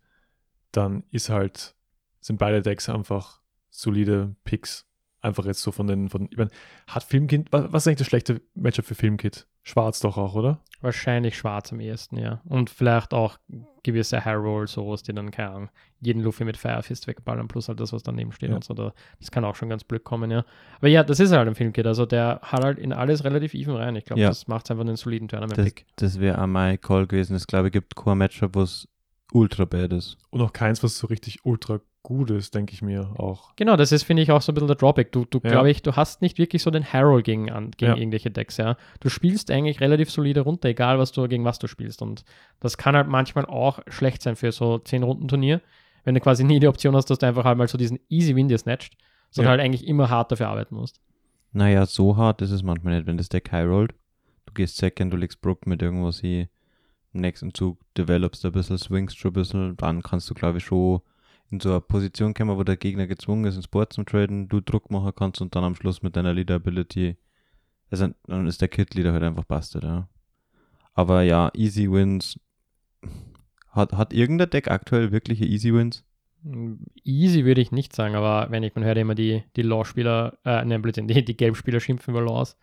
A: dann ist halt, sind beide Decks einfach solide Picks. Einfach jetzt so von den, von, ich mein, hat Filmkit, was, was ist eigentlich das schlechte Matchup für Filmkit? Schwarz doch auch, oder?
C: Wahrscheinlich schwarz am ehesten, ja. Und vielleicht auch gewisse High Roll, sowas, die dann, keine Ahnung, jeden Luffy mit Firefist wegballern, plus halt das, was daneben steht
A: Ja.
C: und so. Da, das kann auch schon ganz blöd kommen, ja. Aber ja, das ist halt ein Filmkit. Also der hat halt in alles relativ even rein. Ich glaube,
B: Ja.
C: das macht einfach einen soliden
B: Das,
C: Tournament-Pick.
B: das wäre auch mein Call gewesen. Es glaube ich gibt kein Matchup, was ultra bad ist.
A: Und auch keins, was so richtig ultra gut ist, denke ich mir auch.
C: Genau, das ist, finde ich, auch so ein bisschen der Drawback. Du, du
A: Ja.
C: glaube ich, du hast nicht wirklich so den Harold gegen, an, gegen
A: Ja.
C: irgendwelche Decks, ja. Du spielst eigentlich relativ solide runter, egal was du gegen was du spielst. Und das kann halt manchmal auch schlecht sein für so 10-Runden-Turnier, wenn du quasi nie die Option hast, dass du einfach halt mal so diesen Easy Win dir snatcht, sondern
A: Ja.
C: halt eigentlich immer hart dafür arbeiten musst.
B: Naja, so hart ist es manchmal nicht, wenn das Deck high rollt. Du gehst Second, du legst Brook mit irgendwas hier. Im nächsten Zug developst du ein bisschen, swingst schon ein bisschen. Dann kannst du, glaube ich, schon in so eine Position kommen, wo der Gegner gezwungen ist, ins Board zu traden, du Druck machen kannst und dann am Schluss mit deiner Leader-Ability. Also, dann ist der Kit-Leader halt einfach bastet, ja. Aber ja, Easy Wins. Hat, hat irgendein Deck aktuell wirkliche Easy Wins?
C: Easy würde ich nicht sagen, aber wenn ich, man hört immer die, die Law-Spieler, äh, nein, Blödsinn, die, die Gelbspieler schimpfen über Laws,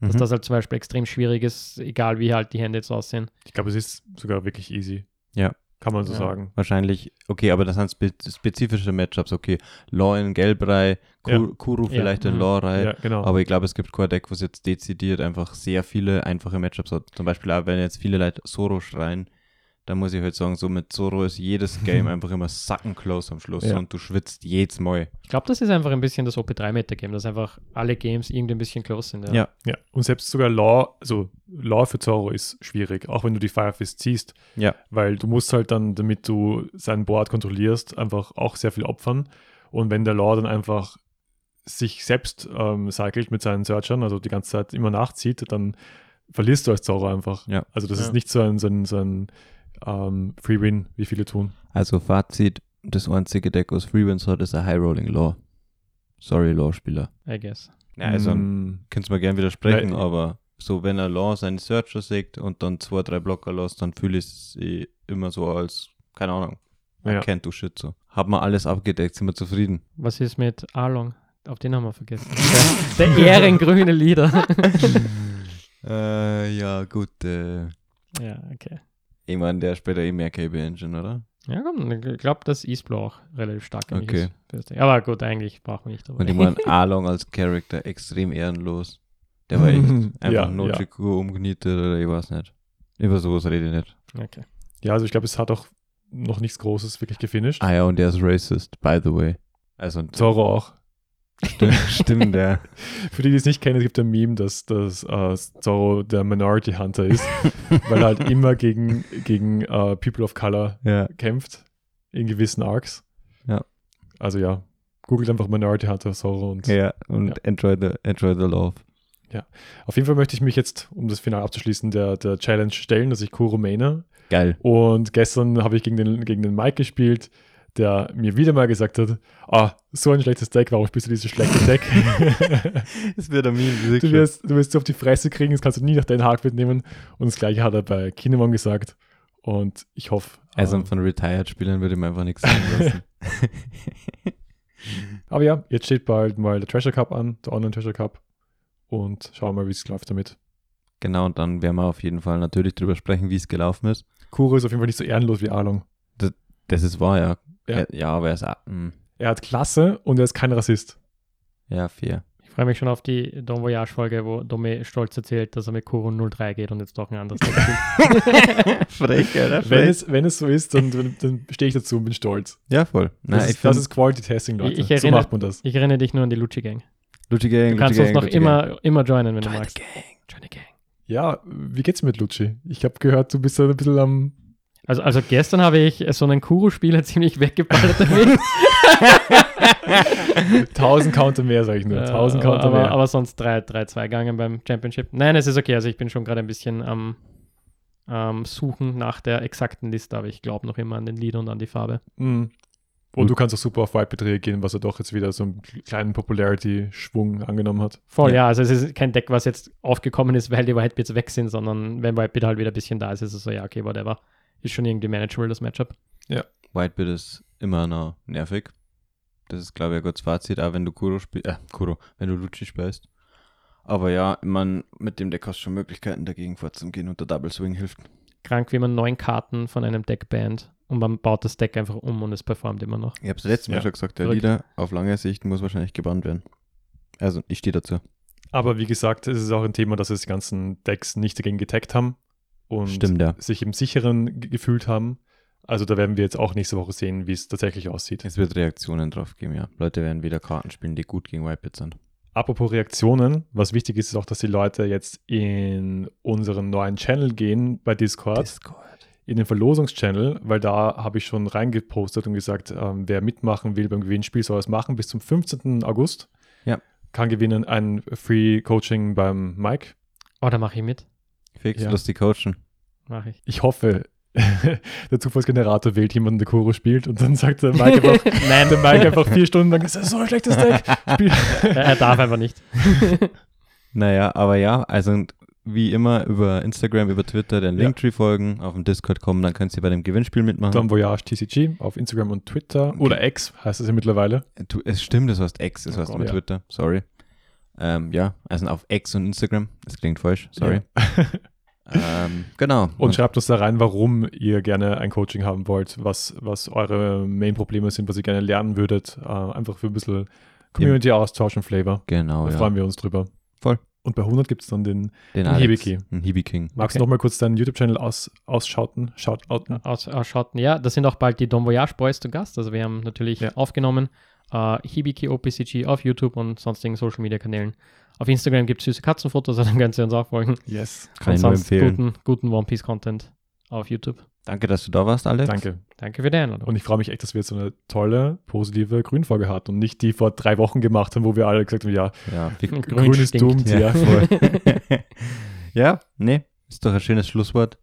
C: dass
B: Mhm.
C: das halt zum Beispiel extrem schwierig ist, egal wie halt die Hände jetzt aussehen.
A: Ich glaube, es ist sogar wirklich easy.
B: Ja.
A: Kann man so
C: Ja.
A: sagen.
B: Wahrscheinlich, okay, aber das sind spe spezifische Matchups, okay. Law in Gelbrei,
A: Ja.
B: Kur Kuru vielleicht in
C: mhm.
B: Law-Rei.
A: Ja, genau.
B: Aber ich glaube, es gibt kein Deck, was jetzt dezidiert einfach sehr viele einfache Matchups hat. Zum Beispiel auch, wenn jetzt viele Leute Zoro schreien, dann muss ich halt sagen, so mit Zoro ist jedes Game einfach immer sacken close am Schluss
A: Ja.
B: und du schwitzt jedes Mal.
C: Ich glaube, das ist einfach ein bisschen das OP3-Meta-Game, dass einfach alle Games irgendwie ein bisschen close sind. Ja.
B: Ja.
A: Ja, und selbst sogar Law, also Law für Zoro ist schwierig, auch wenn du die Firefist ziehst,
B: Ja.
A: weil du musst halt dann, damit du sein Board kontrollierst, einfach auch sehr viel opfern. Und wenn der Law dann einfach sich selbst ähm, cycelt mit seinen Searchern, also die ganze Zeit immer nachzieht, dann verlierst du als Zoro einfach.
B: Ja.
A: Also das
C: Ja.
A: ist nicht so ein, so ein, so ein ähm, Free Win, wie viele tun.
B: Also Fazit, das einzige Deck, was Free Wins hat, ist ein High Rolling Law. Sorry, Law-Spieler.
C: I guess.
B: Ja, also
A: Mm,
B: könntest du mir gerne widersprechen,
A: Nein.
B: aber so, wenn er Law seinen Searcher sägt und dann zwei, drei Blocker lässt, dann fühle ich es eh immer so als, keine Ahnung, I
A: Ja.
B: can't do shit so. Haben wir alles abgedeckt, sind wir zufrieden.
C: Was ist mit Arlong? Auf den haben wir vergessen. Der, der ehrengrüne Leader.
B: äh, ja, gut, äh,
C: ja, okay.
B: Ich meine, der ja eh mehr KB Engine, oder?
C: Ja, komm, ich glaube, dass Eastblow auch relativ stark
B: Okay.
C: ist. Aber gut, eigentlich brauchen wir nicht.
B: Und ich meine, Along als Charakter extrem ehrenlos. Der war echt einfach
A: Ja,
B: no
A: ja.
B: Umgenietet oder ich weiß nicht. Über sowas rede ich nicht.
C: okay.
A: Ja, also ich glaube, es hat auch noch nichts Großes wirklich gefinisht.
B: Ah ja, und der ist racist, by the way. Also,
A: Zorro auch.
B: Stimmt, stimmt der.
A: Für die, die es nicht kennen, es gibt ein Meme, dass, dass äh, Zorro der Minority Hunter ist, weil er halt immer gegen, gegen äh, People of Color
B: Ja.
A: kämpft in gewissen Arcs.
B: Ja.
A: Also ja, googelt einfach Minority Hunter Zorro und
B: Ja, und
A: Ja.
B: Enjoy, the, enjoy the love.
A: auf jeden Fall möchte ich mich jetzt, um das Finale abzuschließen, der, der Challenge stellen, dass ich Kuro maine.
B: Geil.
A: Und gestern habe ich gegen den, gegen den Mike gespielt, der mir wieder mal gesagt hat, ah, so ein schlechtes Deck, warum spielst du dieses schlechte Deck?
B: Das wird ein Meme.
A: du, wirst, du wirst so auf die Fresse kriegen, das kannst du nie nach deinen Hack mitnehmen. Und das gleiche hat er bei Kinemon gesagt. Und ich hoffe.
B: Also
A: ähm,
B: von Retired-Spielern würde ich mir einfach nichts sagen lassen.
A: aber ja, jetzt steht bald mal der Treasure Cup an, der Online Treasure Cup. Und schauen wir mal, wie es läuft damit.
B: genau, und dann werden wir auf jeden Fall natürlich drüber sprechen, wie es gelaufen ist.
A: Kuro ist auf jeden Fall nicht so ehrenlos wie Along.
B: Das ist wahr, ja.
A: Ja.
B: Ja, ja aber er ist, mh,
A: Er hat Klasse und er ist kein Rassist.
B: ja, fair.
C: Ich freue mich schon auf die Don Voyage-Folge, wo Dome stolz erzählt, dass er mit Kuro 03 geht und jetzt doch ein anderes.
B: Frech, oder?
A: Wenn es, wenn es so ist, dann, dann, stehe ich dazu und bin stolz.
B: ja, voll. Na,
A: Das,
B: ich
A: ist, das ist Quality Testing, Leute.
C: Ich- ich
A: so
C: erinnere-
A: macht man das.
C: Ich erinnere dich nur an die Lucci Gang.
B: Lutschi Gang,
C: Du kannst
B: Lutschi
C: uns noch immer, immer joinen, wenn
B: Gang.
C: du
B: Join
C: magst.
B: the Gang.
C: Join the Gang.
A: Ja, wie geht's mit Lucci? Ich habe gehört, du bist da ein bisschen am.
C: Also, also gestern habe ich so einen Kuro-Spieler ziemlich weggeballert damit.
A: 1000 Counter mehr, sage ich nur. 1000
C: Äh, aber,
A: Counter
C: aber,
A: mehr.
C: aber sonst 3-2 gegangen beim Championship. Nein, es ist okay. Also ich bin schon gerade ein bisschen am am Suchen nach der exakten Liste, aber ich glaube noch immer an den Lied und an die Farbe.
A: Mhm. Und du kannst auch super auf Whitebit reagieren, was er doch jetzt wieder so einen kleinen Popularity-Schwung angenommen hat.
C: Voll,
B: Ja.
C: ja. Also es ist kein Deck, was jetzt aufgekommen ist, weil die Whitebits weg sind, sondern wenn Whitebit halt wieder ein bisschen da ist, ist es so, ja, okay, whatever. Ist schon irgendwie manageable, das Matchup.
B: Whitebit ist immer noch nervig. Das ist, glaube ich, ein gutes Fazit, auch wenn du Kuro spielst, äh, Kuro, wenn du Lucci spielst. Aber ja, man, mit dem Deck hast du schon Möglichkeiten dagegen vorzugehen und der Double Swing hilft.
C: Krank, wie man neun Karten von einem Deck bannt und man baut das Deck einfach um und es performt immer noch.
B: Ich habe es letztes Mal
A: Ja,
B: schon gesagt, der
C: verrückt.
B: Leader auf lange Sicht muss wahrscheinlich gebannt werden. Also, ich stehe dazu.
A: Aber wie gesagt, es ist auch ein Thema, dass es die ganzen Decks nicht dagegen getaggt haben und
B: Stimmt, ja.
A: sich im Sicheren ge- gefühlt haben. Also da werden wir jetzt auch nächste Woche sehen, wie es tatsächlich aussieht.
B: Es wird Reaktionen drauf geben, ja. Leute werden wieder Karten spielen, die gut gegen Whitebit sind.
A: Apropos Reaktionen, was wichtig ist, ist auch, dass die Leute jetzt in unseren neuen Channel gehen bei Discord,
B: Discord.
A: in den Verlosungschannel, weil da habe ich schon reingepostet und gesagt, ähm, wer mitmachen will beim Gewinnspiel, soll es machen bis zum 15. August.
B: Ja.
A: Kann gewinnen ein Free Coaching beim Mike.
C: Oh, da mache ich mit.
B: Fix,
A: Ja.
B: lustig coachen.
C: Mache ich.
A: Ich hoffe, der Zufallsgenerator wählt jemanden, der Kuro spielt und dann sagt der Mike einfach, nein, der Mike einfach vier Stunden lang, das ist so ein schlechtes Deck.
C: Er, darf einfach nicht.
B: Naja, aber ja, also wie immer über Instagram, über Twitter den
A: Ja.
B: Linktree folgen, auf dem Discord kommen, dann könnt ihr bei dem Gewinnspiel mitmachen.
A: Don Voyage TCG auf Instagram und Twitter oder X heißt es ja mittlerweile.
B: Du, es stimmt, das heißt X, das
A: Oh
B: heißt
A: Gott,
B: aber
A: ja.
B: Twitter, sorry. Ähm, ja, also auf X und Instagram, das klingt falsch, sorry. Ähm, genau.
A: Und schreibt uns da rein, warum ihr gerne ein Coaching haben wollt, was, was eure Main-Probleme sind, was ihr gerne lernen würdet. Äh, einfach für ein bisschen Community-Austausch und Flavor.
B: genau,
A: Da
B: ja.
A: freuen wir uns drüber.
B: Voll.
A: Und bei 100 gibt es dann den.
B: Den Alex,
A: Hibiki.
B: Hibi-King.
A: Magst
C: Okay.
A: du noch mal kurz deinen YouTube-Channel aus, ausschauten? Shoutouten?
C: Aus, ausschauten. Ja, da sind auch bald die Don Voyage Boys zu Gast. Also wir haben natürlich
A: Ja.
C: aufgenommen äh, Hibiki OPCG auf YouTube und sonstigen Social Media Kanälen. Auf Instagram gibt es süße Katzenfotos, also dann könnt ihr uns auch folgen.
A: Yes.
B: Kann ich nur empfehlen.
C: guten, guten One Piece Content auf YouTube.
B: Danke, dass du da warst, Alex.
A: Danke.
C: Danke für die Einladung.
A: Und ich freue mich echt, dass wir jetzt so eine tolle, positive Grünfolge hatten und nicht die vor drei Wochen gemacht haben, wo wir alle gesagt haben, ja,
B: Ja,
C: Grün
A: Grün, ist dumm. Ja, voll.
B: ja, nee, ist doch ein schönes Schlusswort.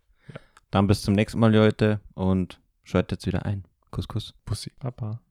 B: Dann bis zum nächsten Mal, Leute, und schaltet wieder ein. Kuss, Kuss.
A: Pussy.
C: Papa.